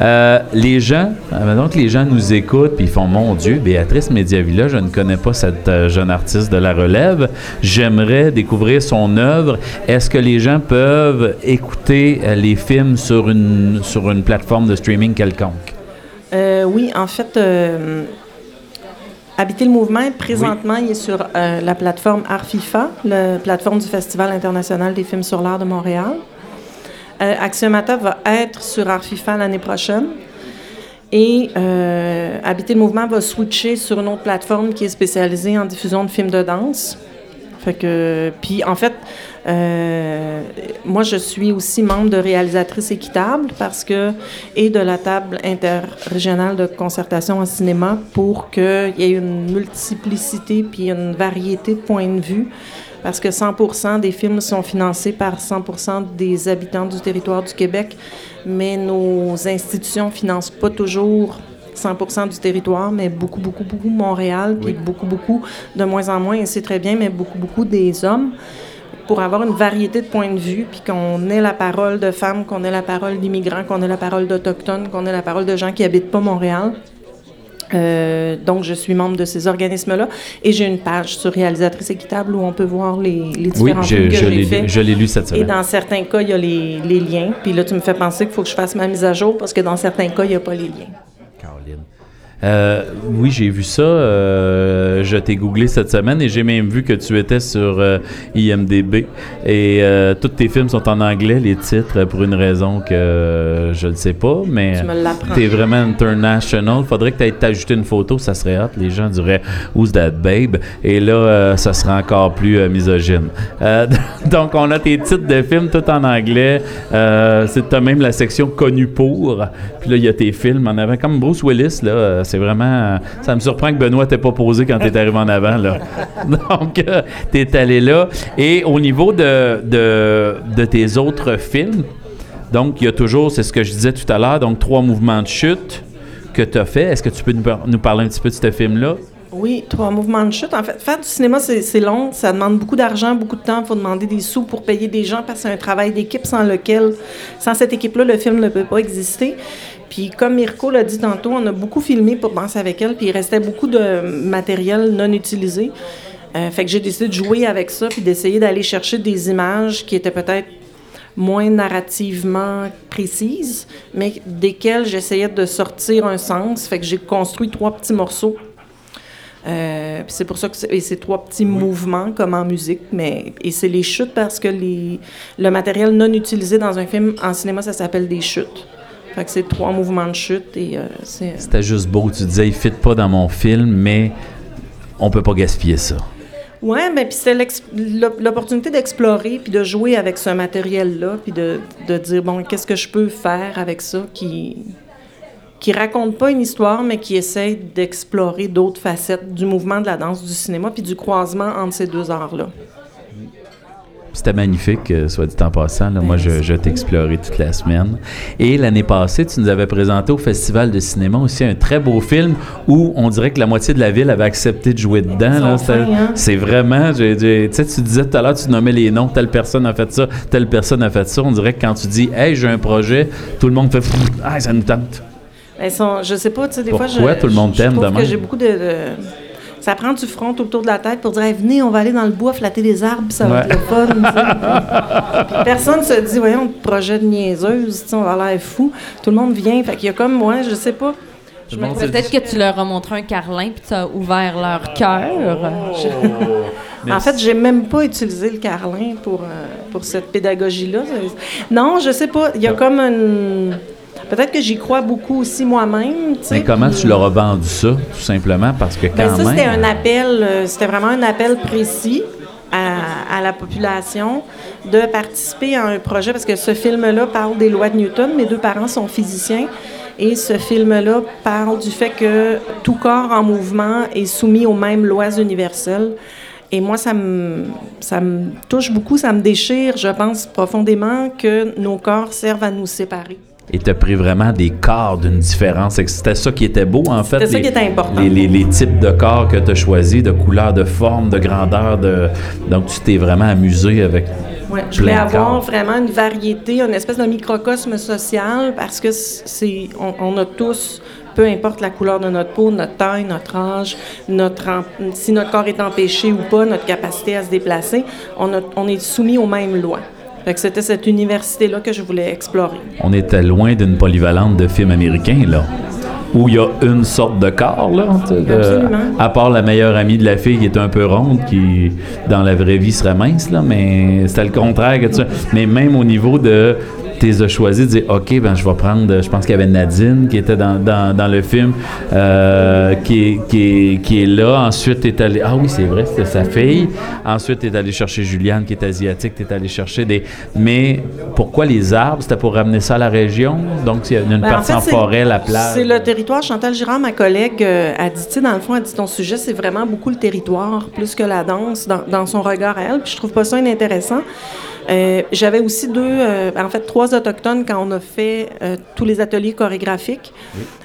Euh, les gens, euh, donc les gens nous écoutent puis font Mon Dieu, Béatrice Mediavilla, je ne connais pas cette jeune artiste de la relève. J'aimerais découvrir son œuvre. Est-ce que les gens peuvent écouter les films sur une, sur une plateforme de streaming quelconque? Oui, en fait, Habiter le mouvement, présentement, il est sur euh, la plateforme Arfifa, la plateforme du Festival international des films sur l'art de Montréal. Euh, Axiomata va être sur Arfifa l'année prochaine. Et euh, Habiter le mouvement va switcher sur une autre plateforme qui est spécialisée en diffusion de films de danse. Fait que, puis en fait, euh, moi je suis aussi membre de Réalisatrice Équitable parce que et de la table interrégionale de concertation en cinéma pour qu'il y ait une multiplicité puis une variété de points de vue. Parce que 100% des films sont financés par 100% des habitants du territoire du Québec, mais nos institutions financent pas toujours 100% du territoire, mais beaucoup, beaucoup, beaucoup Montréal, puis beaucoup, beaucoup, de moins en moins, et c'est très bien, mais beaucoup, beaucoup des hommes, pour avoir une variété de points de vue, puis qu'on ait la parole de femmes, qu'on ait la parole d'immigrants, qu'on ait la parole d'Autochtones, qu'on ait la parole de gens qui habitent pas Montréal. Euh, donc, je suis membre de ces organismes-là et j'ai une page sur Réalisatrice Équitable où on peut voir les, les Oui, différents je, films que je j'ai faits. je l'ai lu cette Et semaine. dans certains cas, il y a les, les liens. Puis là, tu me fais penser qu'il faut que je fasse ma mise à jour parce que dans certains cas, il n'y a pas les liens. Euh, oui, j'ai vu ça. euh, je t'ai googlé cette semaine et j'ai même vu que tu étais sur euh, IMDB. Et euh, tous tes films sont en anglais, les titres, pour une raison que je ne sais pas. Mais Tu t'es vraiment international. Faudrait que tu t'ajouté une photo, ça serait hot. Les gens diraient Who's that babe? Et là, ça serait encore plus misogyne. Donc, on a tes titres de films tout en anglais. Euh, c'est même la section connue pour. Puis là, il y a tes films en avant. Comme Bruce Willis, là, c'est vraiment. Ça me surprend que Benoît t'ait pas posé quand t'es arrivé en avant, là. Donc, euh, t'es allé là. Et au niveau de, de, de tes autres films, donc, il y a toujours, c'est ce que je disais tout à l'heure, donc trois mouvements de chute que tu as fait. Est-ce que tu peux nous, par- nous parler un petit peu de ce film-là? Oui, trois mouvements de chute. En fait, faire du cinéma, c'est c'est long. Ça demande beaucoup d'argent, beaucoup de temps. Il faut demander des sous pour payer des gens parce que c'est un travail d'équipe sans lequel, sans cette équipe-là, le film ne peut pas exister. Puis comme Mirko l'a dit tantôt, on a beaucoup filmé pour danser avec elle, puis il restait beaucoup de matériel non utilisé. Euh, fait que j'ai décidé de jouer avec ça, puis d'essayer d'aller chercher des images qui étaient peut-être moins narrativement précises, mais desquelles j'essayais de sortir un sens. Fait que j'ai construit trois petits morceaux. Euh, puis c'est pour ça que c'est, trois petits mouvements comme en musique, mais et c'est les chutes parce que les, le matériel non utilisé dans un film en cinéma ça s'appelle des chutes. Fait que c'est trois mouvements de chute et euh, c'est C'était juste beau. Tu disais, il ne fit pas dans mon film, mais on peut pas gaspiller ça. Ouais, mais puis c'est l'opportunité d'explorer puis de jouer avec ce matériel-là puis de, de dire bon qu'est-ce que je peux faire avec ça qui qui raconte pas une histoire mais qui essaye d'explorer d'autres facettes du mouvement de la danse du cinéma puis du croisement entre ces deux arts-là. C'était magnifique, euh, soit dit en passant. là. Moi, je, je t'ai exploré toute la semaine. Et l'année passée, tu nous avais présenté au Festival de cinéma aussi un très beau film où on dirait que la moitié de la ville avait accepté de jouer dedans. hein? C'est vraiment... Tu sais, tu disais tout à l'heure, tu nommais les noms. Telle personne a fait ça, telle personne a fait ça. On dirait que quand tu dis « Hey, j'ai un projet », tout le monde fait Pfff, « Ah, ça nous tente ». Sont, je sais pas, tu sais, des fois, je, Pourquoi tout le monde je t'aime trouve que j'ai beaucoup de, de- Ça prend du front autour de la tête pour dire Hey, venez, on va aller dans le bois flatter des arbres, puis ça va Ouais. être le fun. personne se dit Voyons, projet de niaiseuse, on va l'air fou. Tout le monde vient. Fait qu'il y a comme moi, je sais pas. Je me- Peut-être que tu leur as montré un carlin puis tu as ouvert leur cœur. En fait, j'ai même pas utilisé le carlin pour, euh, pour cette pédagogie-là. Non, je sais pas. Il y a comme une. Peut-être que j'y crois beaucoup aussi moi-même. Mais comment puis- tu leur as vendu ça, tout simplement? Parce que quand Ben, ça, même... c'était un appel, euh, c'était vraiment un appel précis à, à la population de participer à un projet, parce que ce film-là parle des lois de Newton. Mes deux parents sont physiciens. Et ce film-là parle du fait que tout corps en mouvement est soumis aux mêmes lois universelles. Et moi, ça me, ça me touche beaucoup, ça me déchire. Je pense profondément que nos corps servent à nous séparer. Et tu as pris vraiment des corps d'une différence. C'était ça qui était beau, en fait. C'était ça qui était important. Les, les- les types de corps que tu as choisis, de couleur, de forme, de grandeur. De... Donc, tu t'es vraiment amusé avec. Ouais, je voulais avoir vraiment une variété, une espèce de microcosme social parce que c'est, on, on a tous, peu importe la couleur de notre peau, notre taille, notre âge, notre si notre corps est empêché ou pas, notre capacité à se déplacer, on, a- on est soumis aux mêmes lois. Fait que c'était cette université-là que je voulais explorer. On était loin d'une polyvalente de films américains, là. Où il y a une sorte de corps, là. de- Absolument. à part la meilleure amie de la fille qui est un peu ronde, qui, dans la vraie vie, serait mince, là. Mais c'était le contraire que tu. Mais même au niveau de. Tu as choisi de dire, OK, ben, je vais prendre. Je pense qu'il y avait Nadine qui était dans, dans, dans le film, euh, qui, est, qui, qui est là. Ensuite, tu es allé. Ah oui, c'est vrai, c'était sa fille. Ensuite, tu es allé chercher Juliane, qui est asiatique. Tu es allé chercher des. Mais pourquoi les arbres C'était pour ramener ça à la région? Donc, il y a une Ben, en partie fait, en forêt, la plage. C'est le territoire. Chantal Girard, ma collègue, euh, a dit, tu dans le fond, elle dit ton sujet, c'est vraiment beaucoup le territoire, plus que la danse, dans, dans son regard à elle. Puis je trouve pas ça inintéressant. Euh, J'avais aussi deux, euh, en fait, trois autochtones quand on a fait euh, tous les ateliers chorégraphiques.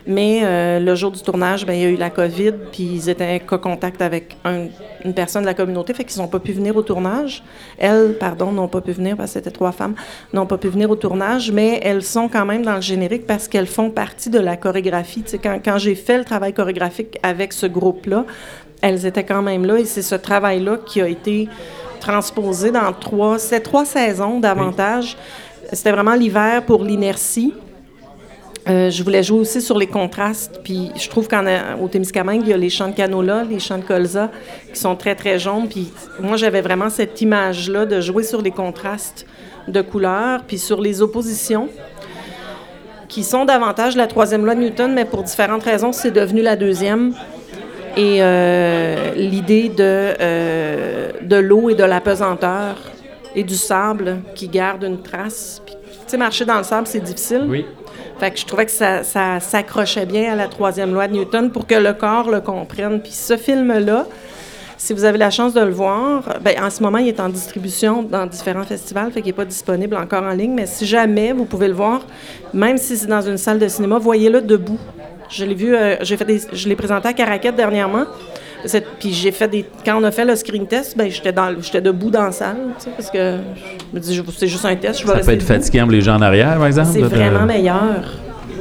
Mais le jour du tournage, ben, il y a eu la COVID, puis ils étaient en contact avec un- une personne de la communauté, fait qu'ils n'ont pas pu venir au tournage. Elles, pardon, n'ont pas pu venir, parce que c'était trois femmes, n'ont pas pu venir au tournage, mais elles sont quand même dans le générique parce qu'elles font partie de la chorégraphie. Quand j'ai fait le travail chorégraphique avec ce groupe-là, elles étaient quand même là, et c'est ce travail-là qui a été transposé dans trois, c'est trois saisons davantage. C'était vraiment l'hiver pour l'inertie. Euh, je voulais jouer aussi sur les contrastes. Puis je trouve qu'au Témiscamingue, il y a les champs de canola, les champs de colza, qui sont très, très jaunes. Puis moi, j'avais vraiment cette image-là de jouer sur les contrastes de couleurs, puis sur les oppositions, qui sont davantage la troisième loi de Newton, mais pour différentes raisons, c'est devenu la deuxième. Et euh, l'idée de, euh, de l'eau et de la pesanteur et du sable qui garde une trace. Tu sais, marcher dans le sable, c'est difficile. Oui. Fait que je trouvais que ça, ça s'accrochait bien à la troisième loi de Newton pour que le corps le comprenne. Puis ce film-là, si vous avez la chance de le voir, ben, en ce moment, il est en distribution dans différents festivals, fait qu'il n'est pas disponible encore en ligne, mais si jamais vous pouvez le voir, même si c'est dans une salle de cinéma, voyez-le debout. Je l'ai vu, euh, j'ai fait des, je l'ai présenté à Caraquette dernièrement. Puis j'ai fait des. Quand on a fait le screen test, ben j'étais dans, j'étais debout dans la salle, parce que je me dis, c'est juste un test, je vais Ça peut être debout. fatigant pour les gens en arrière, par exemple. C'est vraiment meilleur.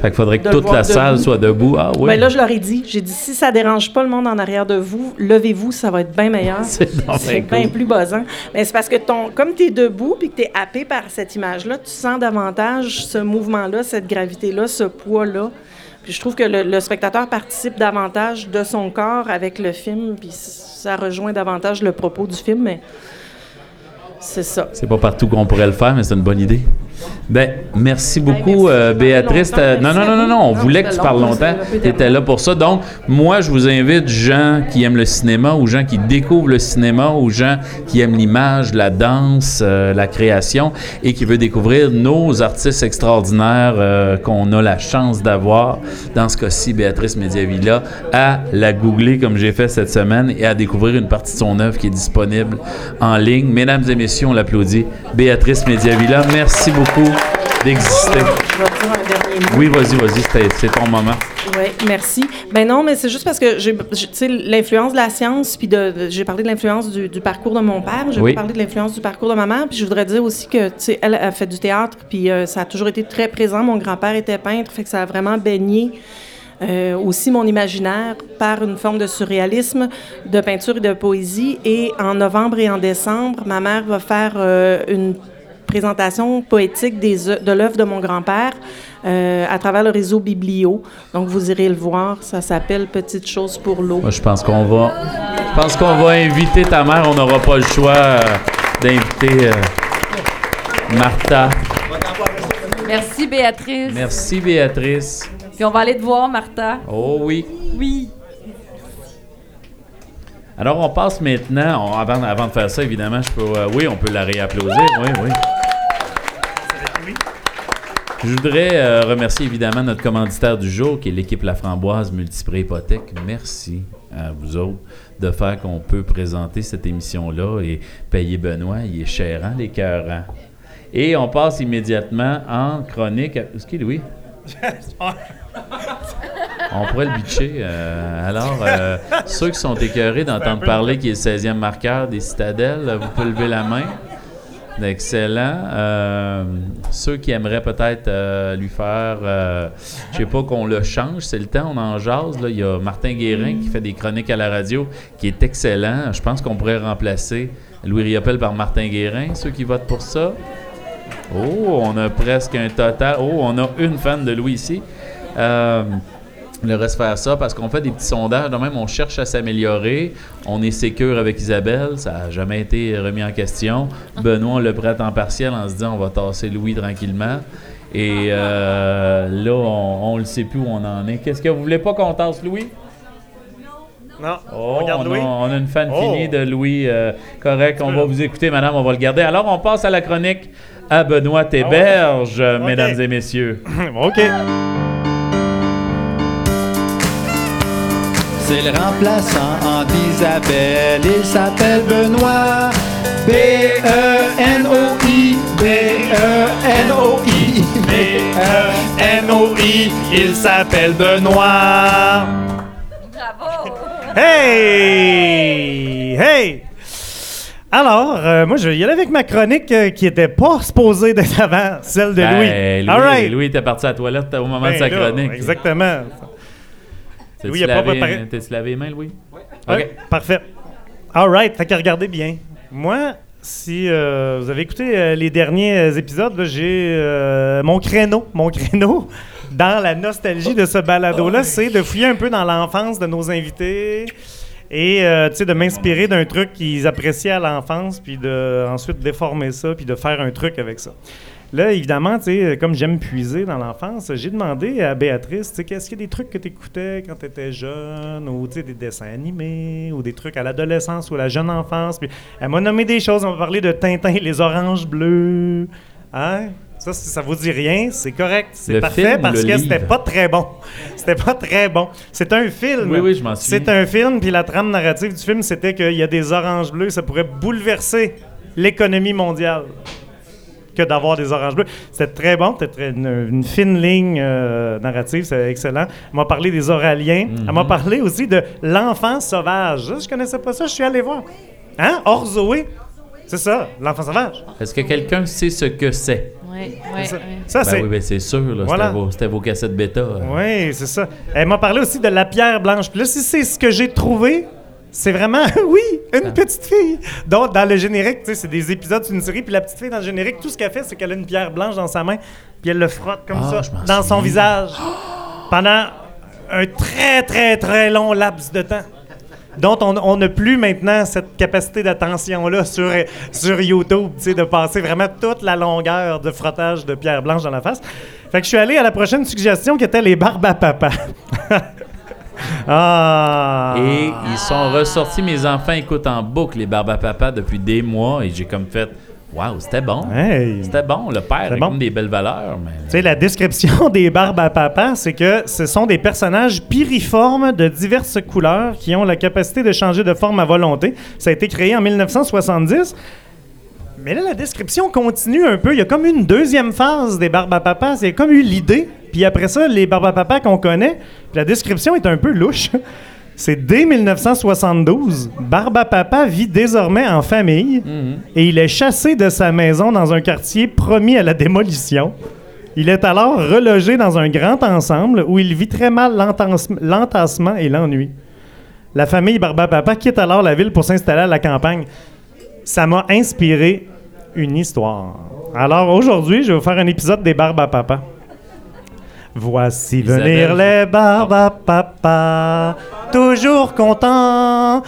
Fait qu'il faudrait que toute la salle soit debout. Ah oui. Ben là, je leur ai dit, j'ai dit, si ça dérange pas le monde en arrière de vous, levez-vous, ça va être bien meilleur. C'est bien bien cool. plus buzzant. Mais c'est parce que ton, comme tu es debout puis que tu es happé par cette image-là, tu sens davantage ce mouvement-là, cette gravité-là, ce poids-là. Puis je trouve que le, le spectateur participe davantage de son corps avec le film, puis ça rejoint davantage le propos du film, mais c'est ça. C'est pas partout qu'on pourrait le faire, mais c'est une bonne idée. Ben, merci beaucoup, merci. euh, Béatrice. Non, non, non, non, non, on voulait que tu parles longtemps, Tu étais là pour ça. Donc, moi, je vous invite, gens qui aiment le cinéma ou gens qui découvrent le cinéma ou gens qui aiment l'image, la danse, euh, la création et qui veulent découvrir nos artistes extraordinaires euh, qu'on a la chance d'avoir, dans ce cas-ci, Béatrice Mediavilla, à la googler comme j'ai fait cette semaine et à découvrir une partie de son œuvre qui est disponible en ligne. Mesdames et messieurs, on l'applaudit. Béatrice Mediavilla, merci beaucoup d'exister. Je vais dire un dernier mot. Oui, vas-y, vas-y, c'est ton moment. Oui, merci. Ben non, mais c'est juste parce que j'ai, tu sais, l'influence de la science, puis de, de- j'ai parlé de l'influence du, du parcours de mon père, j'ai Oui. parlé de l'influence du parcours de ma mère, puis je voudrais dire aussi que, tu sais, elle a fait du théâtre, puis euh, ça a toujours été très présent. Mon grand-père était peintre, fait que ça a vraiment baigné euh, aussi mon imaginaire par une forme de surréalisme, de peinture et de poésie. Et en novembre et en décembre, ma mère va faire euh, une présentation poétique des, de l'œuvre de mon grand-père euh, à travers le réseau Biblio. Donc, vous irez le voir. Ça s'appelle Petite chose pour l'eau. Moi, je pense qu'on va, je pense qu'on va inviter ta mère. On n'aura pas le choix euh, d'inviter euh, Martha. Merci, Béatrice. Merci, Béatrice. Puis on va aller te voir, Martha. Oh oui. Oui. Alors, on passe maintenant, on- avant, avant de faire ça, évidemment, je peux, euh, oui, on peut la réapplaudir, oui, oui. Je voudrais euh, remercier évidemment notre commanditaire du jour, qui est l'équipe La Framboise Multipré Hypothèque. Merci à vous autres de faire qu'on peut présenter cette émission-là et payer Benoît. Il est cher, les cœurs. hein? Et on passe immédiatement en chronique. Est-ce qu'il est Louis? On pourrait le bitcher. euh, alors, euh, ceux qui sont écœurés d'entendre parler qu'il est le 16e marqueur des citadelles, vous pouvez lever la main. Excellent. Euh, ceux qui aimeraient peut-être euh, lui faire, euh, je sais pas, qu'on le change, c'est le temps, on en jase. Là. Il y a Martin Guérin qui fait des chroniques à la radio, qui est excellent. Je pense qu'on pourrait remplacer Louis Riopel par Martin Guérin, ceux qui votent pour ça? Oh, on a presque un total. Oh, on a une fan de Louis ici. Le reste faire ça parce qu'on fait des petits sondages. De même, on cherche à s'améliorer. On est sécure avec Isabelle. Ça n'a jamais été remis en question. Benoît, on le prête en partiel en se disant on va tasser Louis tranquillement. Et euh, là, on ne le sait plus où on en est. Qu'est-ce que vous voulez pas qu'on tasse Louis? Non, Oh, on a, Louis. on a une fan Oh. finie de Louis. euh, correct, on va vous écouter, madame, on va le garder. Alors, on passe à la chronique à Benoît Théberge, mesdames et messieurs. OK. C'est le remplaçant en d'Isabelle. Il s'appelle Benoît. E B-E-N-O-I. B-E-N-O-I. B-E-N-O-I, il s'appelle Benoît. Bravo! Hey! Hey! Alors, euh, moi, je vais y aller avec ma chronique euh, qui était pas supposée d'être avant celle de Louis. Ben, Louis, All right. Louis était parti à la toilette au moment Ben de sa là, chronique. Exactement. Louis a pas lavé- préparé. T'as-tu lavé les mains, Louis? Ouais, parfait. All right. Fait que regardez bien. Moi, si euh, vous avez écouté euh, les derniers euh, épisodes, j'ai euh, mon créneau, mon créneau dans la nostalgie de ce balado-là, c'est de fouiller un peu dans l'enfance de nos invités et euh, tu sais, de m'inspirer d'un truc qu'ils appréciaient à l'enfance, puis de ensuite déformer ça, puis de faire un truc avec ça. Là, évidemment, comme j'aime puiser dans l'enfance, j'ai demandé à Béatrice, tu sais, qu'est-ce qu'il y a des trucs que tu écoutais quand tu étais jeune, ou des dessins animés, ou des trucs à l'adolescence ou à la jeune enfance. Puis elle m'a nommé des choses, on m'a parlé de Tintin, les oranges bleus. Hein? Ça, si ça vous dit rien, c'est correct. C'est parfait film parce que c'était pas très bon. C'était pas très bon. C'est un film. Oui, oui, je m'en souviens. C'est un film, puis la trame narrative du film, c'était qu'il y a des oranges bleues, ça pourrait bouleverser l'économie mondiale que d'avoir des oranges bleues. C'était très bon, c'était très- une, une fine ligne euh, narrative, c'est excellent. Elle m'a parlé des Oraliens. Elle Mhm. m'a parlé aussi de l'enfant sauvage. Je connaissais pas ça, je suis allé voir. Hein? Hors Zoé. C'est ça, l'enfant sauvage. Est-ce que quelqu'un sait ce que c'est? Oui, oui, ça. oui. Ça, Ben c'est. oui, ben c'est sûr, là, Voilà. c'était, vos, c'était vos cassettes bêta. euh. Oui, c'est ça. Elle m'a parlé aussi de la pierre blanche. Puis là, si c'est ce que j'ai trouvé, c'est vraiment, oui, une Ah. petite fille. Donc, dans le générique, tu sais, c'est des épisodes d'une série. Puis la petite fille, dans le générique, tout ce qu'elle fait, c'est qu'elle a une pierre blanche dans sa main. Puis elle le frotte comme Ah, ça dans son visage pendant un très, très, très long laps de temps. dont on on n'a plus maintenant cette capacité d'attention-là sur, sur YouTube, tu sais, de passer vraiment toute la longueur de frottage de pierre blanche dans la face. Fait que je suis allé à la prochaine suggestion qui était les barbes à papa. ah! Et ils sont ressortis, mes enfants écoutent en boucle les Barbes à Papa depuis des mois et j'ai comme fait Waouh, c'était bon. Hey. C'était bon, le père a bon. comme des belles valeurs. Mais... Tu sais, la description des barbes à papa, c'est que ce sont des personnages piriformes de diverses couleurs qui ont la capacité de changer de forme à volonté. Ça a été créé en 1970. Mais là, la description continue un peu. Il y a comme une deuxième phase des barbes à papa. C'est comme eu l'idée. Puis après ça, les barbes à papa qu'on connaît, la description est un peu louche. C'est dès 1972, Barbe à Papa vit désormais en famille et il est chassé de sa maison dans un quartier promis à la démolition. Il est alors relogé dans un grand ensemble où il vit très mal l'entasse- l'entassement et l'ennui. La famille Barbe à Papa quitte alors la ville pour s'installer à la campagne. Ça m'a inspiré une histoire. Alors aujourd'hui, je vais vous faire un épisode des Barbes à Papa. Voici venir les barbes à papa, toujours contents.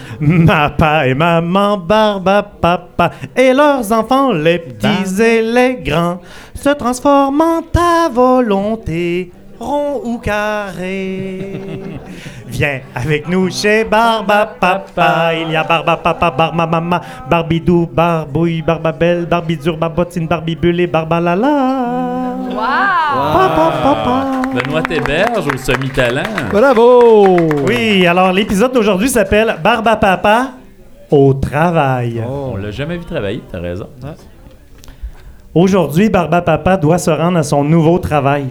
Papa et maman barbe à papa, et leurs enfants, les petits et les grands, se transforment en ta volonté, rond ou carré. Viens avec nous chez Barbe à Papa. Il y a Barbe à Papa, à Maman, Barbidou, Barbouille, Barbabelle, Barbidure, Barbotine, Barbibule et Barbalala. Benoît Héberge au semi-talent. Bravo! Oui, alors l'épisode d'aujourd'hui s'appelle Barbe à papa au travail. On l'a jamais vu travailler, t'as raison. Aujourd'hui, Barbe à papa doit se rendre à son nouveau travail.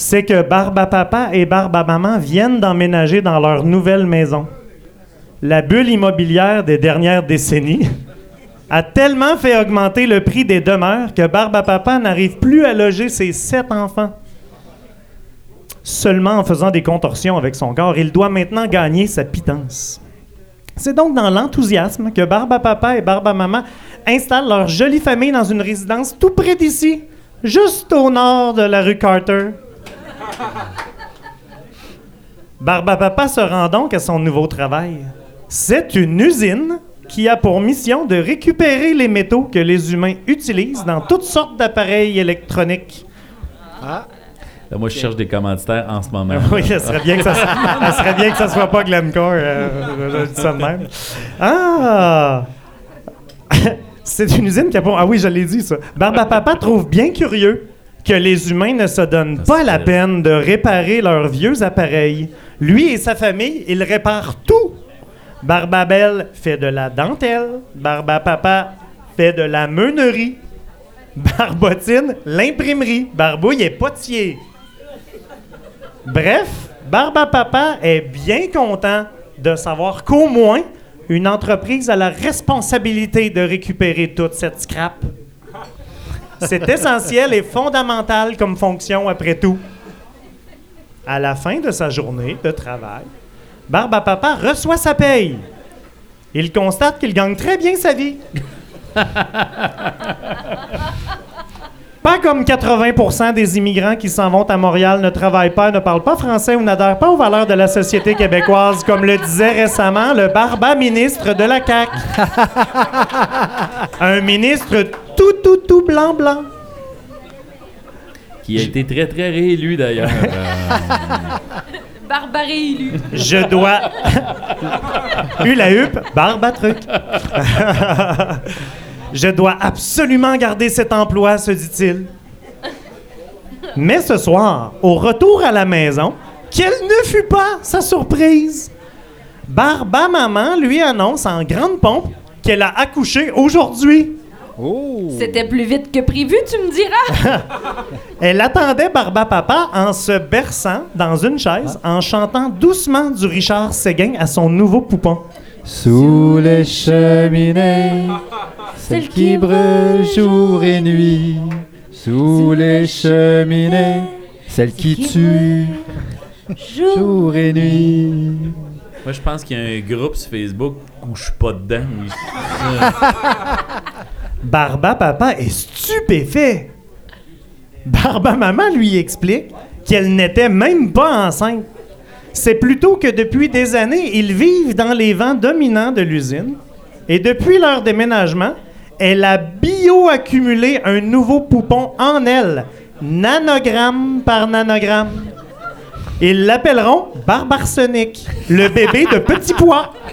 C'est que Barbe à papa et Barbe à maman viennent d'emménager dans leur nouvelle maison. La bulle immobilière des dernières décennies a tellement fait augmenter le prix des demeures que Barbe à papa n'arrive plus à loger ses sept enfants. Seulement en faisant des contorsions avec son corps, il doit maintenant gagner sa pitance. C'est donc dans l'enthousiasme que Barbe à papa et Barbe à maman installent leur jolie famille dans une résidence tout près d'ici, juste au nord de la rue Carter. Barbe à papa se rend donc à son nouveau travail. C'est une usine qui a pour mission de récupérer les métaux que les humains utilisent dans toutes sortes d'appareils électroniques. Là, moi, je cherche des commanditaires en ce moment. Oui, ça serait bien que ça, ça serait bien que ça soit pas Glencore. euh, je dis ça de même. Ah! C'est une usine qui a pour... Ah oui, je l'ai dit, ça. Barbe à Papa trouve bien curieux que les humains ne se donnent pas la peine de réparer leurs vieux appareils. Lui et sa famille, ils réparent tout. Barbabelle fait de la dentelle. Barbe à Papa fait de la meunerie. Barbotine, l'imprimerie. Barbouille est potier. Bref, Barbe à Papa est bien content de savoir qu'au moins, une entreprise a la responsabilité de récupérer toute cette scrap. C'est essentiel et fondamental comme fonction après tout. À la fin de sa journée de travail, Barbe Papa reçoit sa paye. Il constate qu'il gagne très bien sa vie. Pas comme 80% des immigrants qui s'en vont à Montréal ne travaillent pas, ne parlent pas français ou n'adhèrent pas aux valeurs de la société québécoise, comme le disait récemment le barba ministre de la CAQ. Un ministre tout, tout, tout blanc, blanc. Qui a été très, très réélu d'ailleurs. Barbaré élu. Je dois. Eu la huppe, barbe à truc. Je dois absolument garder cet emploi, se dit-il. Mais ce soir, au retour à la maison, quelle ne fut pas sa surprise? Barba Maman lui annonce en grande pompe qu'elle a accouché aujourd'hui. C'était plus vite que prévu, tu me diras. Elle attendait Barba Papa en se berçant dans une chaise, en chantant doucement du Richard Séguin à son nouveau poupon. Sous les cheminées, celle qui brûle jour et nuit. Sous les cheminées, celle qui tue jour et nuit. Moi, je pense qu'il y a un groupe sur Facebook où je suis pas dedans. où- Barba Papa est stupéfait. Barba Maman lui explique qu'elle n'était même pas enceinte. C'est plutôt que depuis des années, ils vivent dans les vents dominants de l'usine. Et depuis leur déménagement, elle a bioaccumulé un nouveau poupon en elle, nanogramme par nanogramme. Ils l'appelleront Barbarsonic, le bébé de petit pois.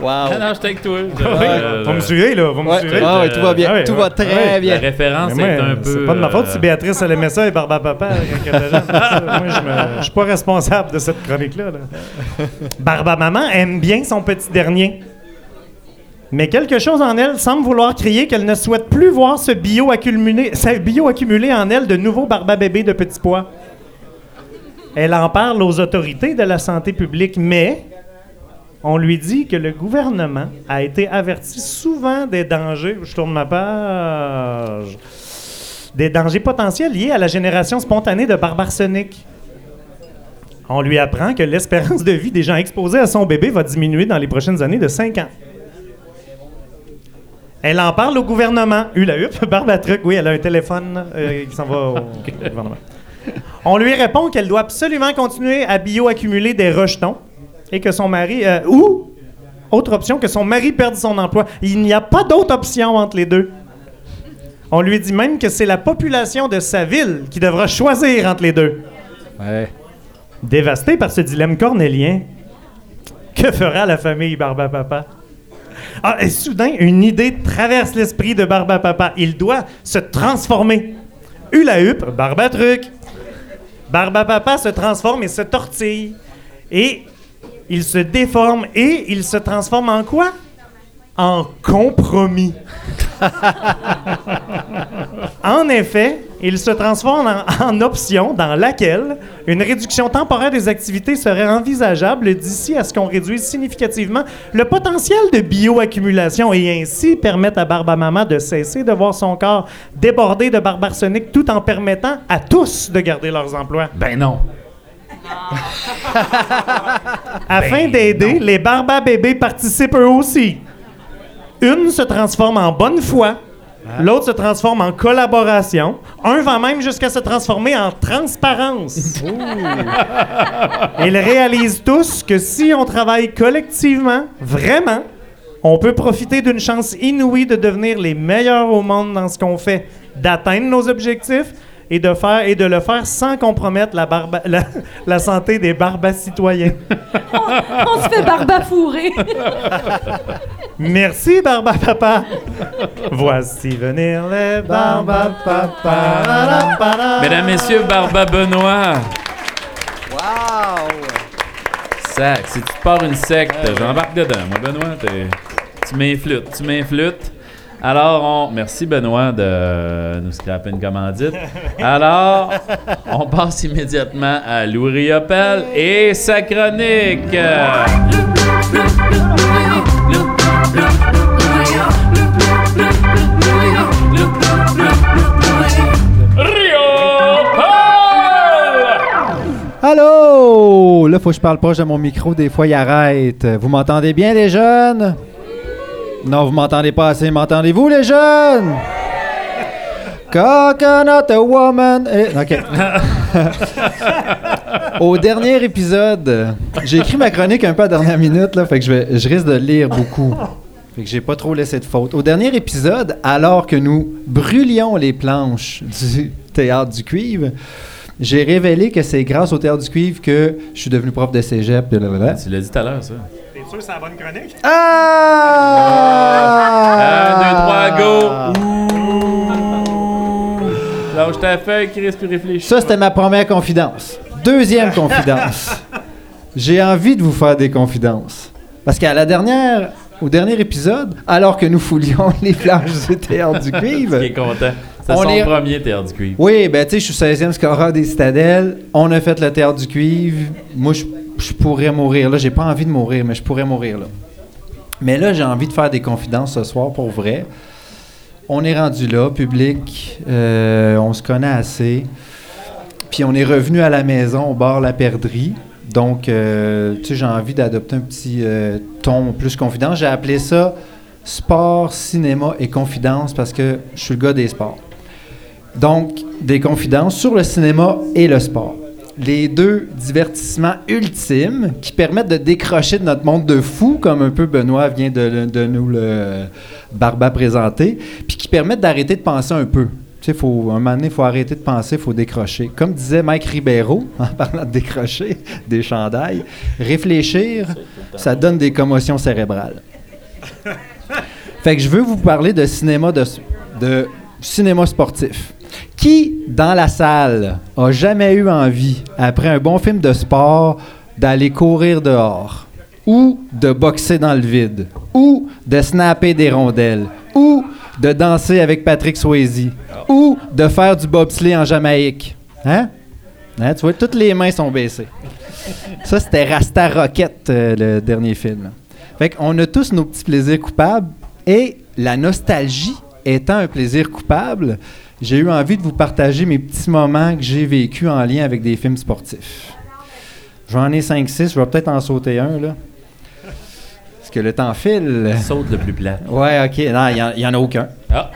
Wow. Ah non, je avec toi? Je- Oui, euh, Vous me suivez, là, vous me Ouais. suivez. Ah ouais, tout va bien. Ah ouais, tout ouais, va très ouais. bien. La référence Mais est moi, un peu. C'est pas de ma faute euh, si Béatrice elle aimait ça et Barba Papa quand elle était jeune. Ça, Moi, je, me- je suis pas responsable de cette chronique-là. là. Barba Maman aime bien son petit dernier. Mais quelque chose en elle semble vouloir crier qu'elle ne souhaite plus voir ce bio accumuler, ce bio en elle de nouveaux barba bébés de petits pois. Elle en parle aux autorités de la santé publique, mais on lui dit que le gouvernement a été averti souvent des dangers. Je tourne ma page. Des dangers potentiels liés à la génération spontanée de barbarsonique. On lui apprend que l'espérance de vie des gens exposés à son bébé va diminuer dans les prochaines années de 5 ans. Elle en parle au gouvernement. Eu la huppe, barbe à truc. Oui, elle a un téléphone euh, qui s'en va au gouvernement. On lui répond qu'elle doit absolument continuer à bioaccumuler des rejetons et que son mari. euh, ou, autre option, que son mari perde son emploi. Il n'y a pas d'autre option entre les deux. On lui dit même que c'est la population de sa ville qui devra choisir entre les deux. Ouais. Dévastée par ce dilemme cornélien, que fera la famille Barba Papa? Ah, et soudain, une idée traverse l'esprit de Barba Papa. Il doit se transformer. Hula hup, Barba truc. Barba Papa se transforme et se tortille. Et il se déforme et il se transforme en quoi? En compromis. En effet, il se transforme en, en option dans laquelle une réduction temporaire des activités serait envisageable d'ici à ce qu'on réduise significativement le potentiel de bioaccumulation et ainsi permettre à Barbamama de cesser de voir son corps débordé de barbe arsenic tout en permettant à tous de garder leurs emplois. Ben non. Afin d'aider, les Barba bébés participent eux aussi. Une se transforme en bonne foi, l'autre se transforme en collaboration, un va même jusqu'à se transformer en transparence. Ils réalisent tous que si on travaille collectivement, vraiment, on peut profiter d'une chance inouïe de devenir les meilleurs au monde dans ce qu'on fait, d'atteindre nos objectifs et de faire et de le faire sans compromettre la, barba- la, la santé des barbas citoyens. On se fait barbafourrer. Merci, Barba Papa. Voici venir les Barba Papa. Mesdames, Messieurs, Barba Benoît. Wow! Sac, si tu pars une secte, j'embarque dedans. Moi, Benoît, t'es- tu m'influtes, tu m'influtes. Alors, on... merci Benoît de nous scraper une commandite. Alors, on passe immédiatement à Louis Riopel et sa chronique. Allô? Là, faut que je parle proche de mon micro. Des fois, il arrête. Vous m'entendez bien, les jeunes? Non, vous m'entendez pas assez. M'entendez-vous, les jeunes? Coconut a woman. OK. Au dernier épisode, j'ai écrit ma chronique un peu à la dernière minute, là, fait que je, vais, je risque de lire beaucoup. Fait que j'ai pas trop laissé de faute. Au dernier épisode, alors que nous brûlions les planches du théâtre du cuivre, j'ai révélé que c'est grâce au théâtre du cuivre que je suis devenu prof de cégep. blablabla. Tu l'as dit tout à l'heure, ça. Que c'est la bonne chronique? Ah! Un, deux, trois, go! Lâche ta feuille, Chris, puis réfléchis. Ça, c'était ma première confidence. Deuxième confidence. J'ai envie de vous faire des confidences. Parce qu'à la dernière, au dernier épisode, alors que nous foulions les planches du théâtre du cuivre, Qui est content. C'est On son est- premier théâtre du cuivre. Oui, ben tu sais, je suis 16e scoreur des Citadelles. On a fait le théâtre du cuivre. Moi, je, je pourrais mourir. Là, j'ai pas envie de mourir, mais je pourrais mourir là. Mais là, j'ai envie de faire des confidences ce soir pour vrai. On est rendu là, public. euh, on se connaît assez. Puis on est revenu à la maison au bar La Perdrix. Donc, euh, tu sais, j'ai envie d'adopter un petit euh, ton plus confident. J'ai appelé ça sport, cinéma et confidence parce que je suis le gars des sports. Donc, des confidences sur le cinéma et le sport. Les deux divertissements ultimes qui permettent de décrocher de notre monde de fou, comme un peu Benoît vient de, de nous le barba présenter, puis qui permettent d'arrêter de penser un peu. Tu sais, faut, un moment donné, il faut arrêter de penser, il faut décrocher. Comme disait Mike Ribeiro, en parlant de décrocher des chandails, réfléchir, ça donne des commotions cérébrales. Fait que je veux vous parler de cinéma de, de cinéma sportif. Qui, dans la salle, a jamais eu envie, après un bon film de sport, d'aller courir dehors, ou de boxer dans le vide, ou de snapper des rondelles, ou de danser avec Patrick Swayze, ou de faire du bobsleigh en Jamaïque? Hein? Hein, Tu vois, toutes les mains sont baissées. Ça, c'était Rasta Rocket, euh, le dernier film. Fait qu'on a tous nos petits plaisirs coupables et la nostalgie étant un plaisir coupable, j'ai eu envie de vous partager mes petits moments que j'ai vécus en lien avec des films sportifs. J'en ai 5-6, je vais peut-être en sauter un, là. Parce que le temps file. Saute le plus plat. Ouais, ok. Non, il n'y en, a aucun. Ah.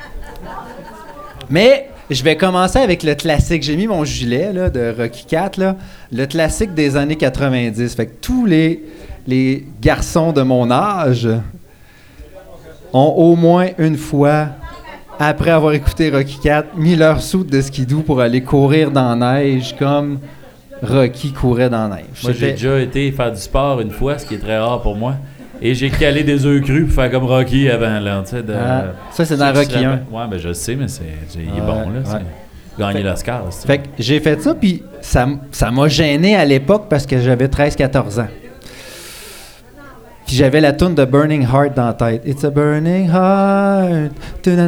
Mais je vais commencer avec le classique. J'ai mis mon gilet là, de Rocky 4, là, le classique des années 90. Fait que tous les, les garçons de mon âge ont au moins une fois, après avoir écouté Rocky 4, mis leur soute de skidoo pour aller courir dans la neige comme Rocky courait dans la neige. Moi, j'ai déjà été faire du sport une fois, ce qui est très rare pour moi. Et j'ai calé des œufs crus pour faire comme Rocky avant, là. de- Ah, ça, c'est dans Rocky rappellent. Ouais, ben je sais, mais c'est, il est bon, là. ouais. c'est- Gagner l'Oscar, Fait que j'ai fait ça, puis ça, ça m'a gêné à l'époque parce que j'avais 13-14 ans. J'avais la tune de Burning Heart dans la tête. It's a burning heart. Est-ce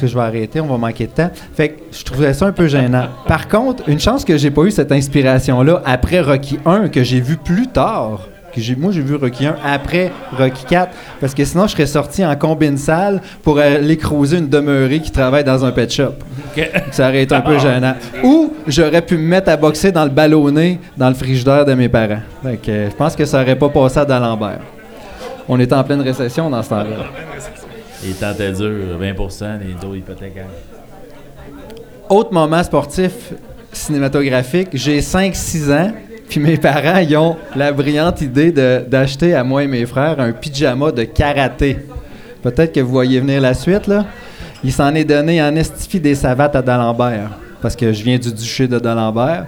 que je vais arrêter? On va manquer de temps. Fait que je trouvais ça un peu gênant. Par contre, une chance que j'ai pas eu cette inspiration-là après Rocky 1, que j'ai vu plus tard. J'ai, moi, j'ai vu Rocky 1 après Rocky 4. Parce que sinon, je serais sorti en combine salle pour aller creuser une demeurée qui travaille dans un pet shop. Ça aurait été un peu gênant. Ou j'aurais pu me mettre à boxer dans le ballonné dans le frigidaire de mes parents. Euh, je pense que ça aurait pas passé à d'Alembert. On était en pleine récession dans ce temps-là. Il tentait dur, 20% les taux hypothécaires. Autre moment sportif cinématographique, j'ai 5-6 ans, puis mes parents ont la brillante idée d'acheter à moi et mes frères un pyjama de karaté. Peut-être que vous voyez venir la suite, là. Il s'en est donné en estifie des savates à D'Alembert, parce que je viens du duché de D'Alembert.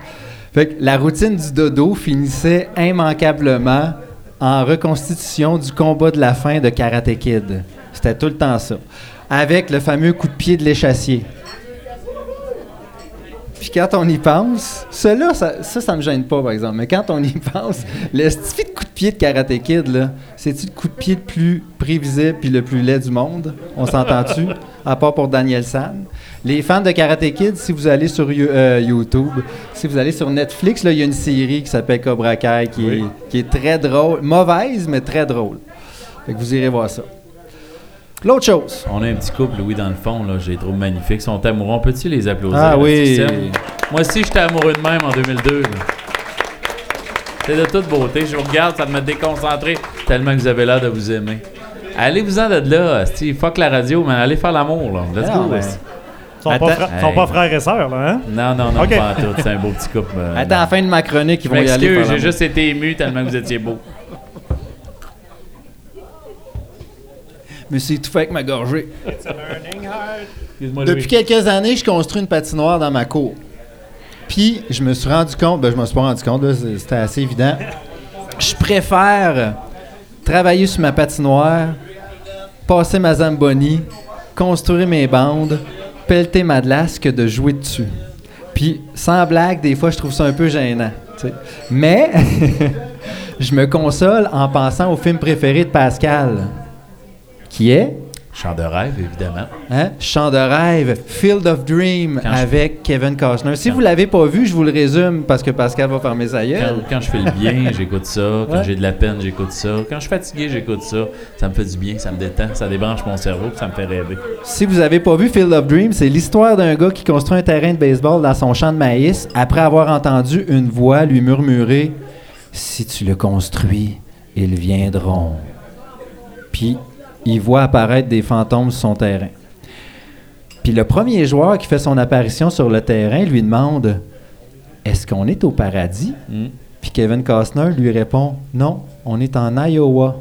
Fait que la routine du dodo finissait immanquablement en reconstitution du combat de la fin de Karate Kid. C'était tout le temps ça. Avec le fameux coup de pied de l'échassier. Puis quand on y pense, cela, ça, ça, ça me gêne pas, par exemple. Mais quand on y pense, le stifi de coup de pied de Karate Kid, là, c'est-tu le coup de pied le plus prévisible puis le plus laid du monde? On s'entend-tu? À part pour Daniel San. Les fans de Karate Kid, si vous allez sur euh, YouTube, si vous allez sur Netflix, il y a une série qui s'appelle Cobra Kai qui, est, qui est très drôle. Mauvaise, mais très drôle. Fait que vous irez voir ça. L'autre chose. On a un petit couple, Louis, dans le fond, là, j'ai trouvé magnifique. Ils sont amoureux. On peut-tu les applaudir? Ah oui. Moi aussi, j'étais amoureux de même en 2002. là. C'est de toute beauté. Je vous regarde, ça me déconcentré tellement que vous avez l'air de vous aimer. Allez-vous-en de là, Steve. Fuck la radio, mais allez faire l'amour, là. Let's go. Ils sont, pas, sont pas frères et sœurs, là, hein? Non, non, non, pas en tout. C'est un beau petit couple. euh, Attends, à la fin de ma chronique, ils vont y aller. j'ai juste été ému tellement que vous étiez beau. Mais c'est tout fait avec ma gorgée. Excuse-moi, Depuis quelques années, je construis une patinoire dans ma cour. Puis, je me suis rendu compte, ben, je me suis pas rendu compte, c'était assez évident. Je préfère travailler sur ma patinoire, passer ma Zamboni, construire mes bandes, pelleter ma glace que de jouer dessus. Puis, sans blague, des fois, je trouve ça un peu gênant. Mais, je me console en pensant au film préféré de Pascal, qui est? Chant de rêve, évidemment. Hein? Chant de rêve, Field of Dream Quand je- avec Kevin Costner. Si Quand- vous l'avez pas vu, je vous le résume parce que Pascal va fermer sa gueule. quand je fais le bien, j'écoute ça. Quand Ouais. j'ai de la peine, j'écoute ça. Quand je suis fatigué, j'écoute ça. Ça me fait du bien, ça me détend, ça débranche mon cerveau, ça me fait rêver. Si vous avez pas vu Field of Dream, c'est l'histoire d'un gars qui construit un terrain de baseball dans son champ de maïs après avoir entendu une voix lui murmurer Si tu le construis, ils viendront. Puis il voit apparaître des fantômes sur son terrain. Puis le premier joueur qui fait son apparition sur le terrain lui demande Est-ce qu'on est au paradis? Hmm. Puis Kevin Costner lui répond Non, on est en Iowa.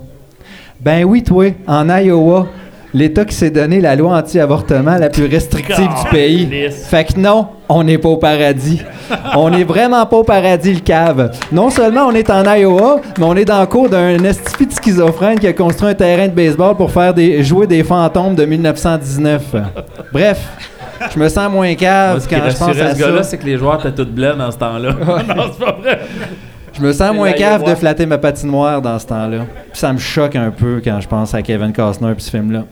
Ben oui, toi, en Iowa, l'État qui s'est donné la loi anti-avortement la plus restrictive du pays. Fait que non, on n'est pas au paradis. on n'est vraiment pas au paradis, le cave. Non seulement on est en Iowa, mais on est dans le cours d'un estifi de schizophrène qui a construit un terrain de baseball pour faire des, jouer des fantômes de 1919. Bref, je me sens moins Moi, cave quand je pense à ce gars-là, ça. c'est que les joueurs étaient tous blancs dans ce temps-là. non, c'est pas vrai. Je me sens moins cave de flatter ma patinoire dans ce temps-là. Puis ça me choque un peu quand je pense à Kevin Costner et ce film-là.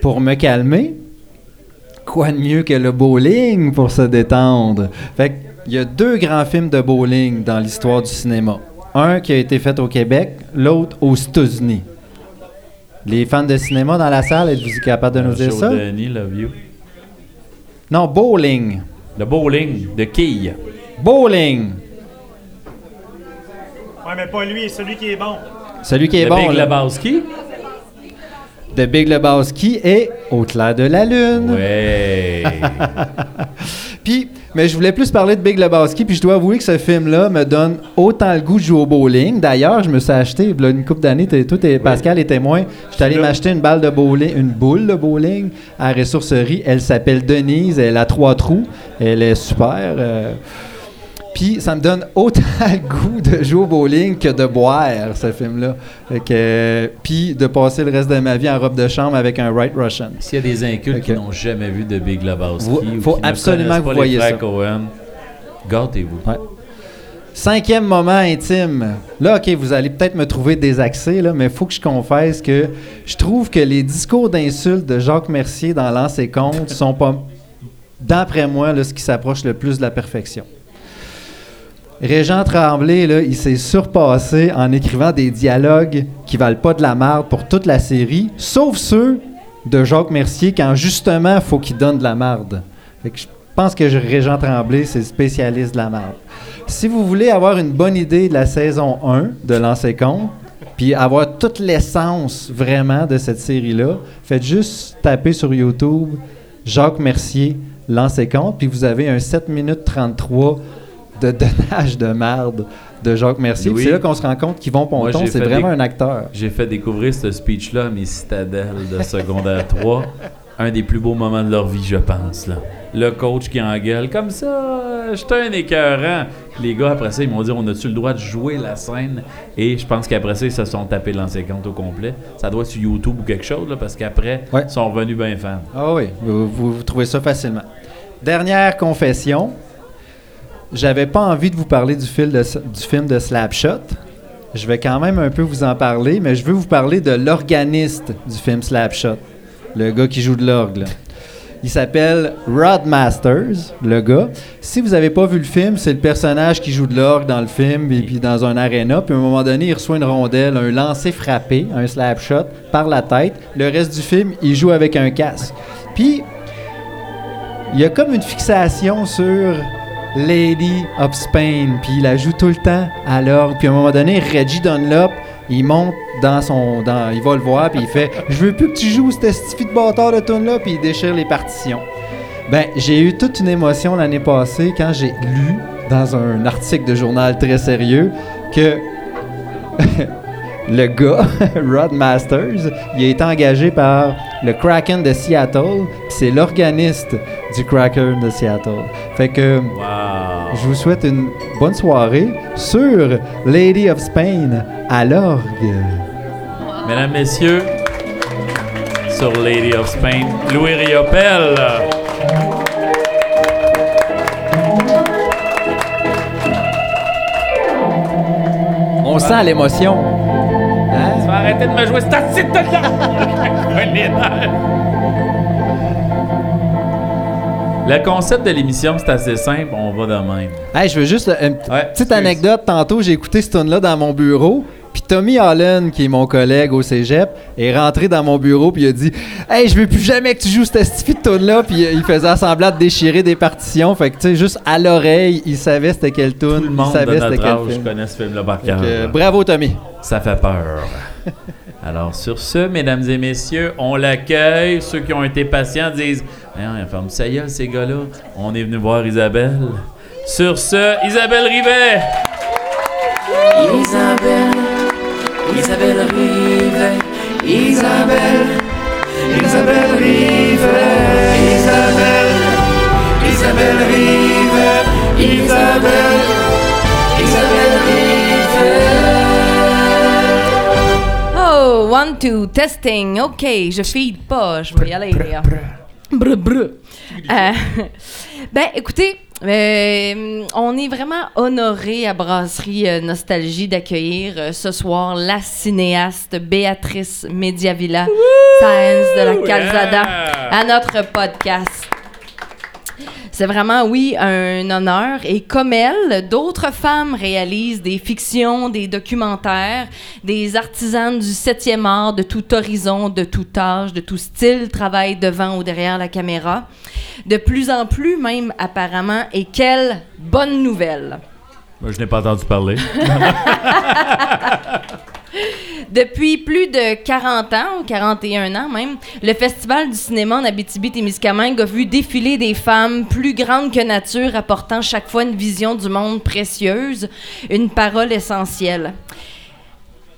Pour me calmer, quoi de mieux que le bowling pour se détendre? Fait qu'il y a deux grands films de bowling dans l'histoire du cinéma. Un qui a été fait au Québec, l'autre aux États-Unis. Les fans de cinéma dans la salle, êtes-vous capables de nous dire Joe ça? Denis, love you. Non, bowling. Le bowling de quilles. Bowling. Ouais, mais pas lui, celui qui est bon. Celui qui est le bon. Big là. Lebowski? de Big Lebowski et Au clair de la lune. Ouais. Puis, mais je voulais plus parler de Big Lebowski, puis je dois avouer que ce film-là me donne autant le goût de jouer au bowling. D'ailleurs, je me suis acheté, là, une couple d'années, t'es- toi, t'es- Pascal est témoin, je suis allé m'acheter une balle de bowling, une boule de bowling à la ressourcerie. Elle s'appelle Denise, elle a trois trous, elle est super. euh. Puis ça me donne autant le goût de jouer au bowling que de boire, ce film-là. Puis de passer le reste de ma vie en robe de chambre avec un Right Russian. S'il y a des incultes Ok. qui n'ont jamais vu de Big Lebowski, Vous- ou faut qui absolument que vous pas voyez ça. Cohen, gâtez-vous. Cinquième moment intime. Là, OK, vous allez peut-être me trouver désaxé, là, mais il faut que je confesse que je trouve que les discours d'insultes de Jacques Mercier dans Lance et Compte sont pas, d'après moi, là, ce qui s'approche le plus de la perfection. Régent Tremblay, là, il s'est surpassé en écrivant des dialogues qui valent pas de la merde pour toute la série, sauf ceux de Jacques Mercier quand justement faut qu'il donne de la merde. Fait que je pense que Régent Tremblay, c'est le spécialiste de la merde. Si vous voulez avoir une bonne idée de la saison 1 de Lancer Compte, puis avoir toute l'essence vraiment de cette série-là, faites juste taper sur YouTube Jacques Mercier Lancer Compte, puis vous avez un 7 minutes 33 de donnage de merde de Jacques Mercier. C'est là qu'on se rend compte qu'Yvon Ponton, c'est vraiment un acteur. J'ai fait découvrir ce speech-là à mes citadelles de secondaire 3. Un des plus beaux moments de leur vie, je pense. Là. Le coach qui engueule comme ça, j'étais un écœurant. Les gars, après ça, ils m'ont dit on a-tu le droit de jouer la scène? Et je pense qu'après ça, ils se sont tapés l'ancien compte au complet. Ça doit être sur YouTube ou quelque chose, là, parce qu'après, Ouais. ils sont revenus bien fans. Ah oui, vous, vous- vous trouvez ça facilement. Dernière confession. J'avais pas envie de vous parler du, film de Slapshot. Je vais quand même un peu vous en parler, mais je veux vous parler de l'organiste du film Slapshot. Le gars qui joue de l'orgue. Il s'appelle Rod Masters, le gars. Si vous n'avez pas vu le film, c'est le personnage qui joue de l'orgue dans le film et puis dans un aréna. Puis à un moment donné, il reçoit une rondelle, un lancer frappé, un slap shot par la tête. Le reste du film, il joue avec un casque. Puis il y a comme une fixation sur Lady of Spain, puis il la joue tout le temps à l'orgue. Puis à un moment donné, Reggie Dunlop, il monte dans son. Il va le voir, puis il fait Je veux plus que tu joues cette stifi de bâtard de tune là puis il déchire les partitions. Ben, j'ai eu toute une émotion l'année passée quand j'ai lu dans un article de journal très sérieux que le gars, Rod Masters, il a été engagé par le Kraken de Seattle, puis c'est l'organiste du Kraken de Seattle. Fait que Wow! je vous souhaite une bonne soirée sur Lady of Spain à l'orgue. Mesdames, Messieurs, sur Lady of Spain, Louis Riopel. On sent l'émotion. De me jouer cette petite là Le concept de l'émission, c'est assez simple, on va de même. Hey, je veux juste euh, une Ouais, petite anecdote. Tantôt, j'ai écouté ce tune-là dans mon bureau. Puis Tommy Holland, qui est mon collègue au cégep, est rentré dans mon bureau puis il a dit Hey, je veux plus jamais que tu joues cette stifi de tune-là. Puis euh, il faisait semblant de déchirer des partitions. Fait que, tu sais, juste à l'oreille, il savait c'était quel tune. Tout le il monde de savait notre quel âge film. connaît ce film-là par cœur. euh, bravo, Tommy. Ça fait peur. Alors, sur ce, mesdames et messieurs, on l'accueille. Ceux qui ont été patients disent ferme sa gueule, ces gars-là. On est venu voir Isabelle. Sur ce, Isabelle Rivet. Isabelle, Isabelle Rivet, Isabelle, Isabelle Rivet, Isabelle, Isabelle Rivet, Isabelle one, two, testing. OK, je feed pas. Je vais y aller. Brr, brr. Euh, ben, écoutez, euh, on est vraiment honoré à Brasserie euh, Nostalgie d'accueillir euh, ce soir la cinéaste Béatrice Mediavilla, Science de la Calzada, Yeah! à notre podcast. C'est vraiment, oui, un honneur. Et comme elle, d'autres femmes réalisent des fictions, des documentaires, des artisanes du septième art de tout horizon, de tout âge, de tout style, travaillent devant ou derrière la caméra. De plus en plus, même apparemment. Et quelle bonne nouvelle! Moi, je n'ai pas entendu parler. Depuis plus de 40 ans, ou 41 ans même, le Festival du cinéma en Abitibi-Témiscamingue a vu défiler des femmes plus grandes que nature, apportant chaque fois une vision du monde précieuse, une parole essentielle.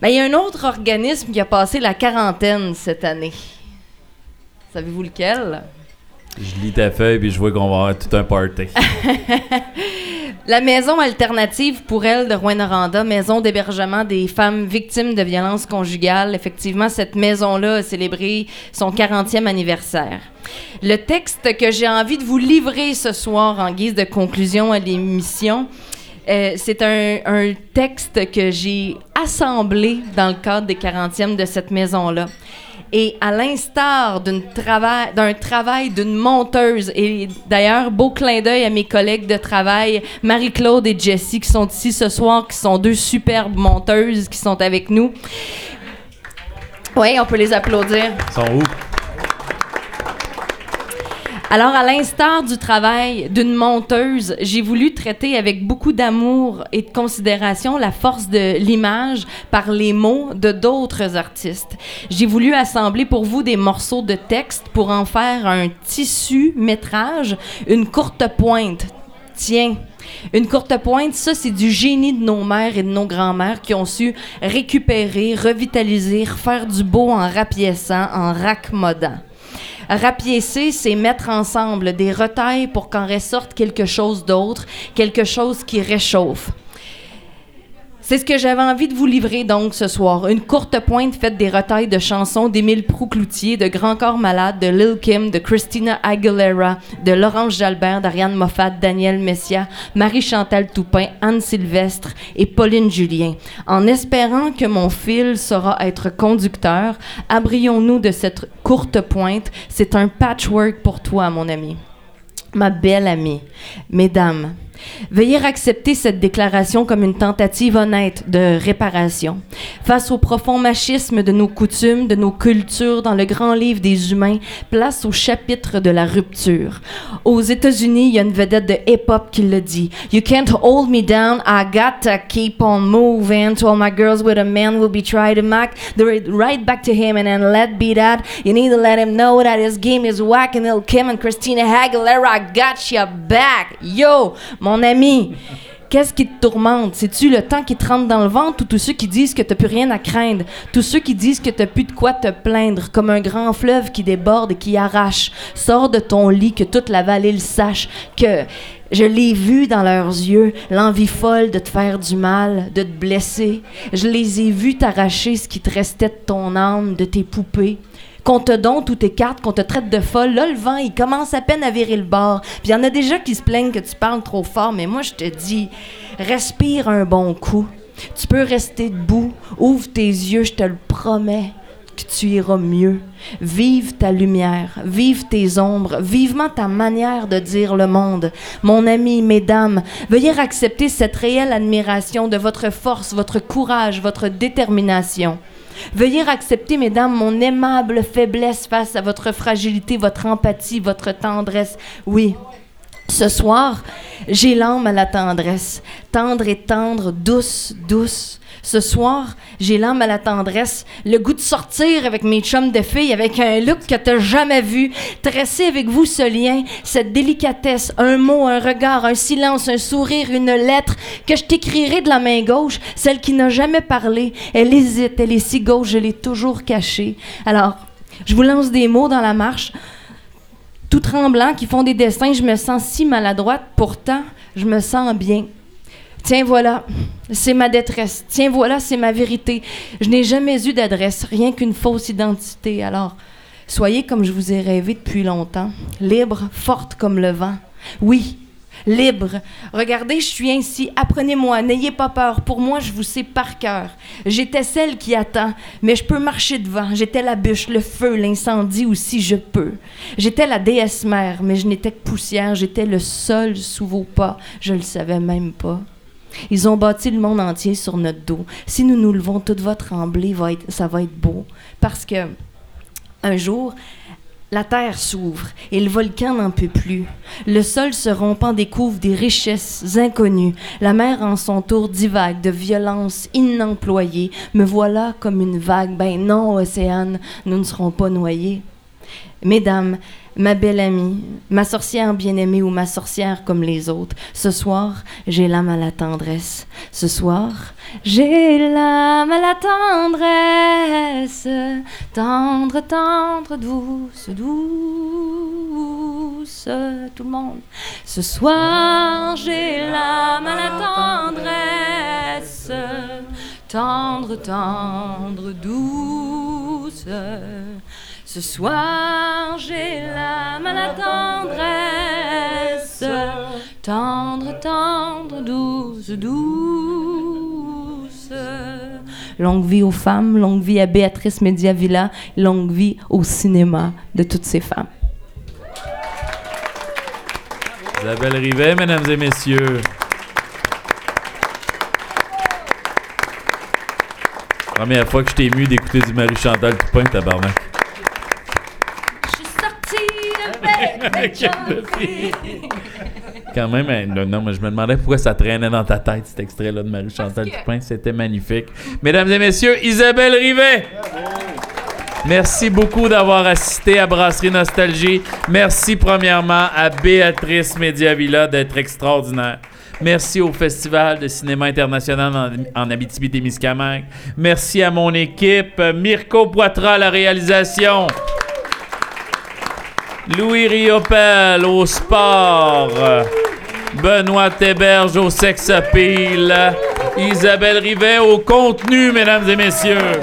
Ben, il y a un autre organisme qui a passé la quarantaine cette année. Savez-vous lequel? Je lis ta feuille puis je vois qu'on va avoir tout un party. La maison alternative pour elle de Rouen-Noranda, maison d'hébergement des femmes victimes de violences conjugales. Effectivement, cette maison-là a célébré son 40e anniversaire. Le texte que j'ai envie de vous livrer ce soir en guise de conclusion à l'émission, euh, c'est un, un texte que j'ai assemblé dans le cadre des 40e de cette maison-là. Et à l'instar d'un travail, d'un travail d'une monteuse, et d'ailleurs, beau clin d'œil à mes collègues de travail, Marie-Claude et Jessie, qui sont ici ce soir, qui sont deux superbes monteuses qui sont avec nous. Oui, on peut les applaudir. Ils sont où? Alors, à l'instar du travail d'une monteuse, j'ai voulu traiter avec beaucoup d'amour et de considération la force de l'image par les mots de d'autres artistes. J'ai voulu assembler pour vous des morceaux de texte pour en faire un tissu métrage, une courte pointe. Tiens, une courte pointe, ça, c'est du génie de nos mères et de nos grands-mères qui ont su récupérer, revitaliser, faire du beau en rapiéçant, en raccommodant. Rapiécer, c'est mettre ensemble des retailles pour qu'en ressorte quelque chose d'autre, quelque chose qui réchauffe. C'est ce que j'avais envie de vous livrer donc ce soir. Une courte pointe faite des retailles de chansons d'Émile Proucloutier, de Grand Corps Malade, de Lil Kim, de Christina Aguilera, de Laurence Jalbert, d'Ariane Moffat, Daniel Messia, Marie-Chantal Toupin, Anne Sylvestre et Pauline Julien. En espérant que mon fil saura être conducteur, abrions-nous de cette courte pointe. C'est un patchwork pour toi, mon ami. Ma belle amie. Mesdames, Veuillez accepter cette déclaration comme une tentative honnête de réparation. Face au profond machisme de nos coutumes, de nos cultures dans le grand livre des humains, place au chapitre de la rupture. Aux États-Unis, il y a une vedette de hip-hop qui le dit. You can't hold me down, I got to keep on moving. To all my girls with a man will be trying to mac, they're right back to him and then let be that. You need to let him know that his game is whack and he'll Kim and Christina Aguilera, I got ya back. Yo, mon ami, qu'est-ce qui te tourmente? C'est-tu le temps qui te rentre dans le ventre ou tous ceux qui disent que t'as plus rien à craindre? Tous ceux qui disent que t'as plus de quoi te plaindre, comme un grand fleuve qui déborde et qui arrache. Sors de ton lit, que toute la vallée le sache, que je l'ai vu dans leurs yeux, l'envie folle de te faire du mal, de te blesser. Je les ai vus t'arracher ce qui te restait de ton âme, de tes poupées qu'on te donne toutes tes cartes, qu'on te traite de folle. Là, le vent, il commence à peine à virer le bord. Puis il y en a déjà qui se plaignent que tu parles trop fort, mais moi, je te dis, respire un bon coup. Tu peux rester debout, ouvre tes yeux, je te le promets que tu iras mieux. Vive ta lumière, vive tes ombres, vivement ta manière de dire le monde. Mon ami, mesdames, veuillez accepter cette réelle admiration de votre force, votre courage, votre détermination. Veuillez accepter, mesdames, mon aimable faiblesse face à votre fragilité, votre empathie, votre tendresse. Oui. Ce soir, j'ai l'âme à la tendresse, tendre et tendre, douce, douce. Ce soir, j'ai l'âme à la tendresse, le goût de sortir avec mes chums de filles, avec un look que t'as jamais vu, tresser avec vous ce lien, cette délicatesse, un mot, un regard, un silence, un sourire, une lettre que je t'écrirai de la main gauche, celle qui n'a jamais parlé. Elle hésite, elle est si gauche, je l'ai toujours cachée. Alors, je vous lance des mots dans la marche, tout tremblant, qui font des dessins. Je me sens si maladroite, pourtant, je me sens bien. Tiens, voilà, c'est ma détresse. Tiens, voilà, c'est ma vérité. Je n'ai jamais eu d'adresse, rien qu'une fausse identité. Alors, soyez comme je vous ai rêvé depuis longtemps, libre, forte comme le vent. Oui, libre. Regardez, je suis ainsi. Apprenez-moi, n'ayez pas peur. Pour moi, je vous sais par cœur. J'étais celle qui attend, mais je peux marcher devant. J'étais la bûche, le feu, l'incendie aussi, je peux. J'étais la déesse mère, mais je n'étais que poussière. J'étais le sol sous vos pas. Je le savais même pas. Ils ont bâti le monde entier sur notre dos. Si nous nous levons, tout va trembler, va être, ça va être beau. Parce que un jour, la terre s'ouvre et le volcan n'en peut plus. Le sol se rompant découvre des richesses inconnues. La mer en son tour divague de violence inemployée. Me voilà comme une vague. Ben non, Océane, nous ne serons pas noyés. Mesdames, ma belle amie, ma sorcière bien-aimée ou ma sorcière comme les autres, ce soir, j'ai l'âme à la tendresse. Ce soir, j'ai l'âme à la tendresse. Tendre, tendre, douce, douce. tout le monde. Ce soir, j'ai l'âme à la tendresse, tendre, tendre, douce. Ce soir, j'ai l'âme à la tendresse, tendre, tendre, douce, douce. Longue vie aux femmes, longue vie à Béatrice Mediavilla, longue vie au cinéma de toutes ces femmes. Isabelle Rivet, mesdames et messieurs. Première fois que je t'ai ému d'écouter du Marie-Chantal Toupin, tabarnak. Quand même, hein, non, mais je me demandais pourquoi ça traînait dans ta tête, cet extrait-là de Marie-Chantal Toupin. C'était magnifique. Mesdames et messieurs, Isabelle Rivet! Merci beaucoup d'avoir assisté à Brasserie Nostalgie. Merci premièrement à Béatrice Mediavilla d'être extraordinaire. Merci au Festival de cinéma international en, en Abitibi-Témiscamingue. Merci à mon équipe, Mirko Poitras à la réalisation. Louis Riopel au sport. Benoît Théberge au sex appeal. Isabelle Rivet au contenu, mesdames et messieurs.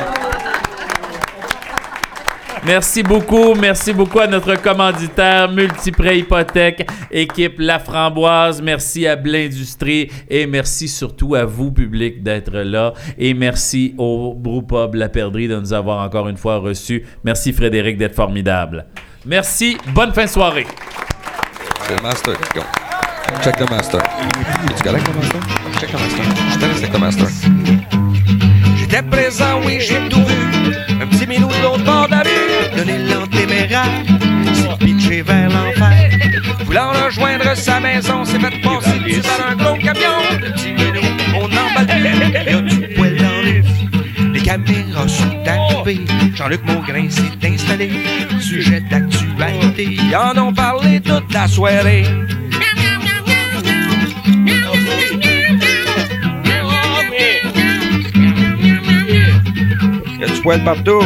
Merci beaucoup, merci beaucoup à notre commanditaire Multiprêt Hypothèque, équipe La Framboise, merci à Blindustrie et merci surtout à vous, public, d'être là. Et merci au Brewpub La de nous avoir encore une fois reçus. Merci Frédéric d'être formidable. Merci, bonne fin de soirée. C'est le master, go. Check the master. Es-tu correct, le master? Check the master. Je te laisse le master. J'étais présent, oui, j'ai tout vu. Un petit minou de l'autre bord de la rue, donner l'antéméraire, s'est pitché vers l'enfer. Voulant rejoindre sa maison, s'est fait passer dessus par un gros camion. Le petit minou, on emballe plus, il y a du poil dans le Les caméras sont Jean-Luc Maugrain s'est installé. Sujet d'actualité, ils en ont parlé toute la soirée. Y a du poil partout.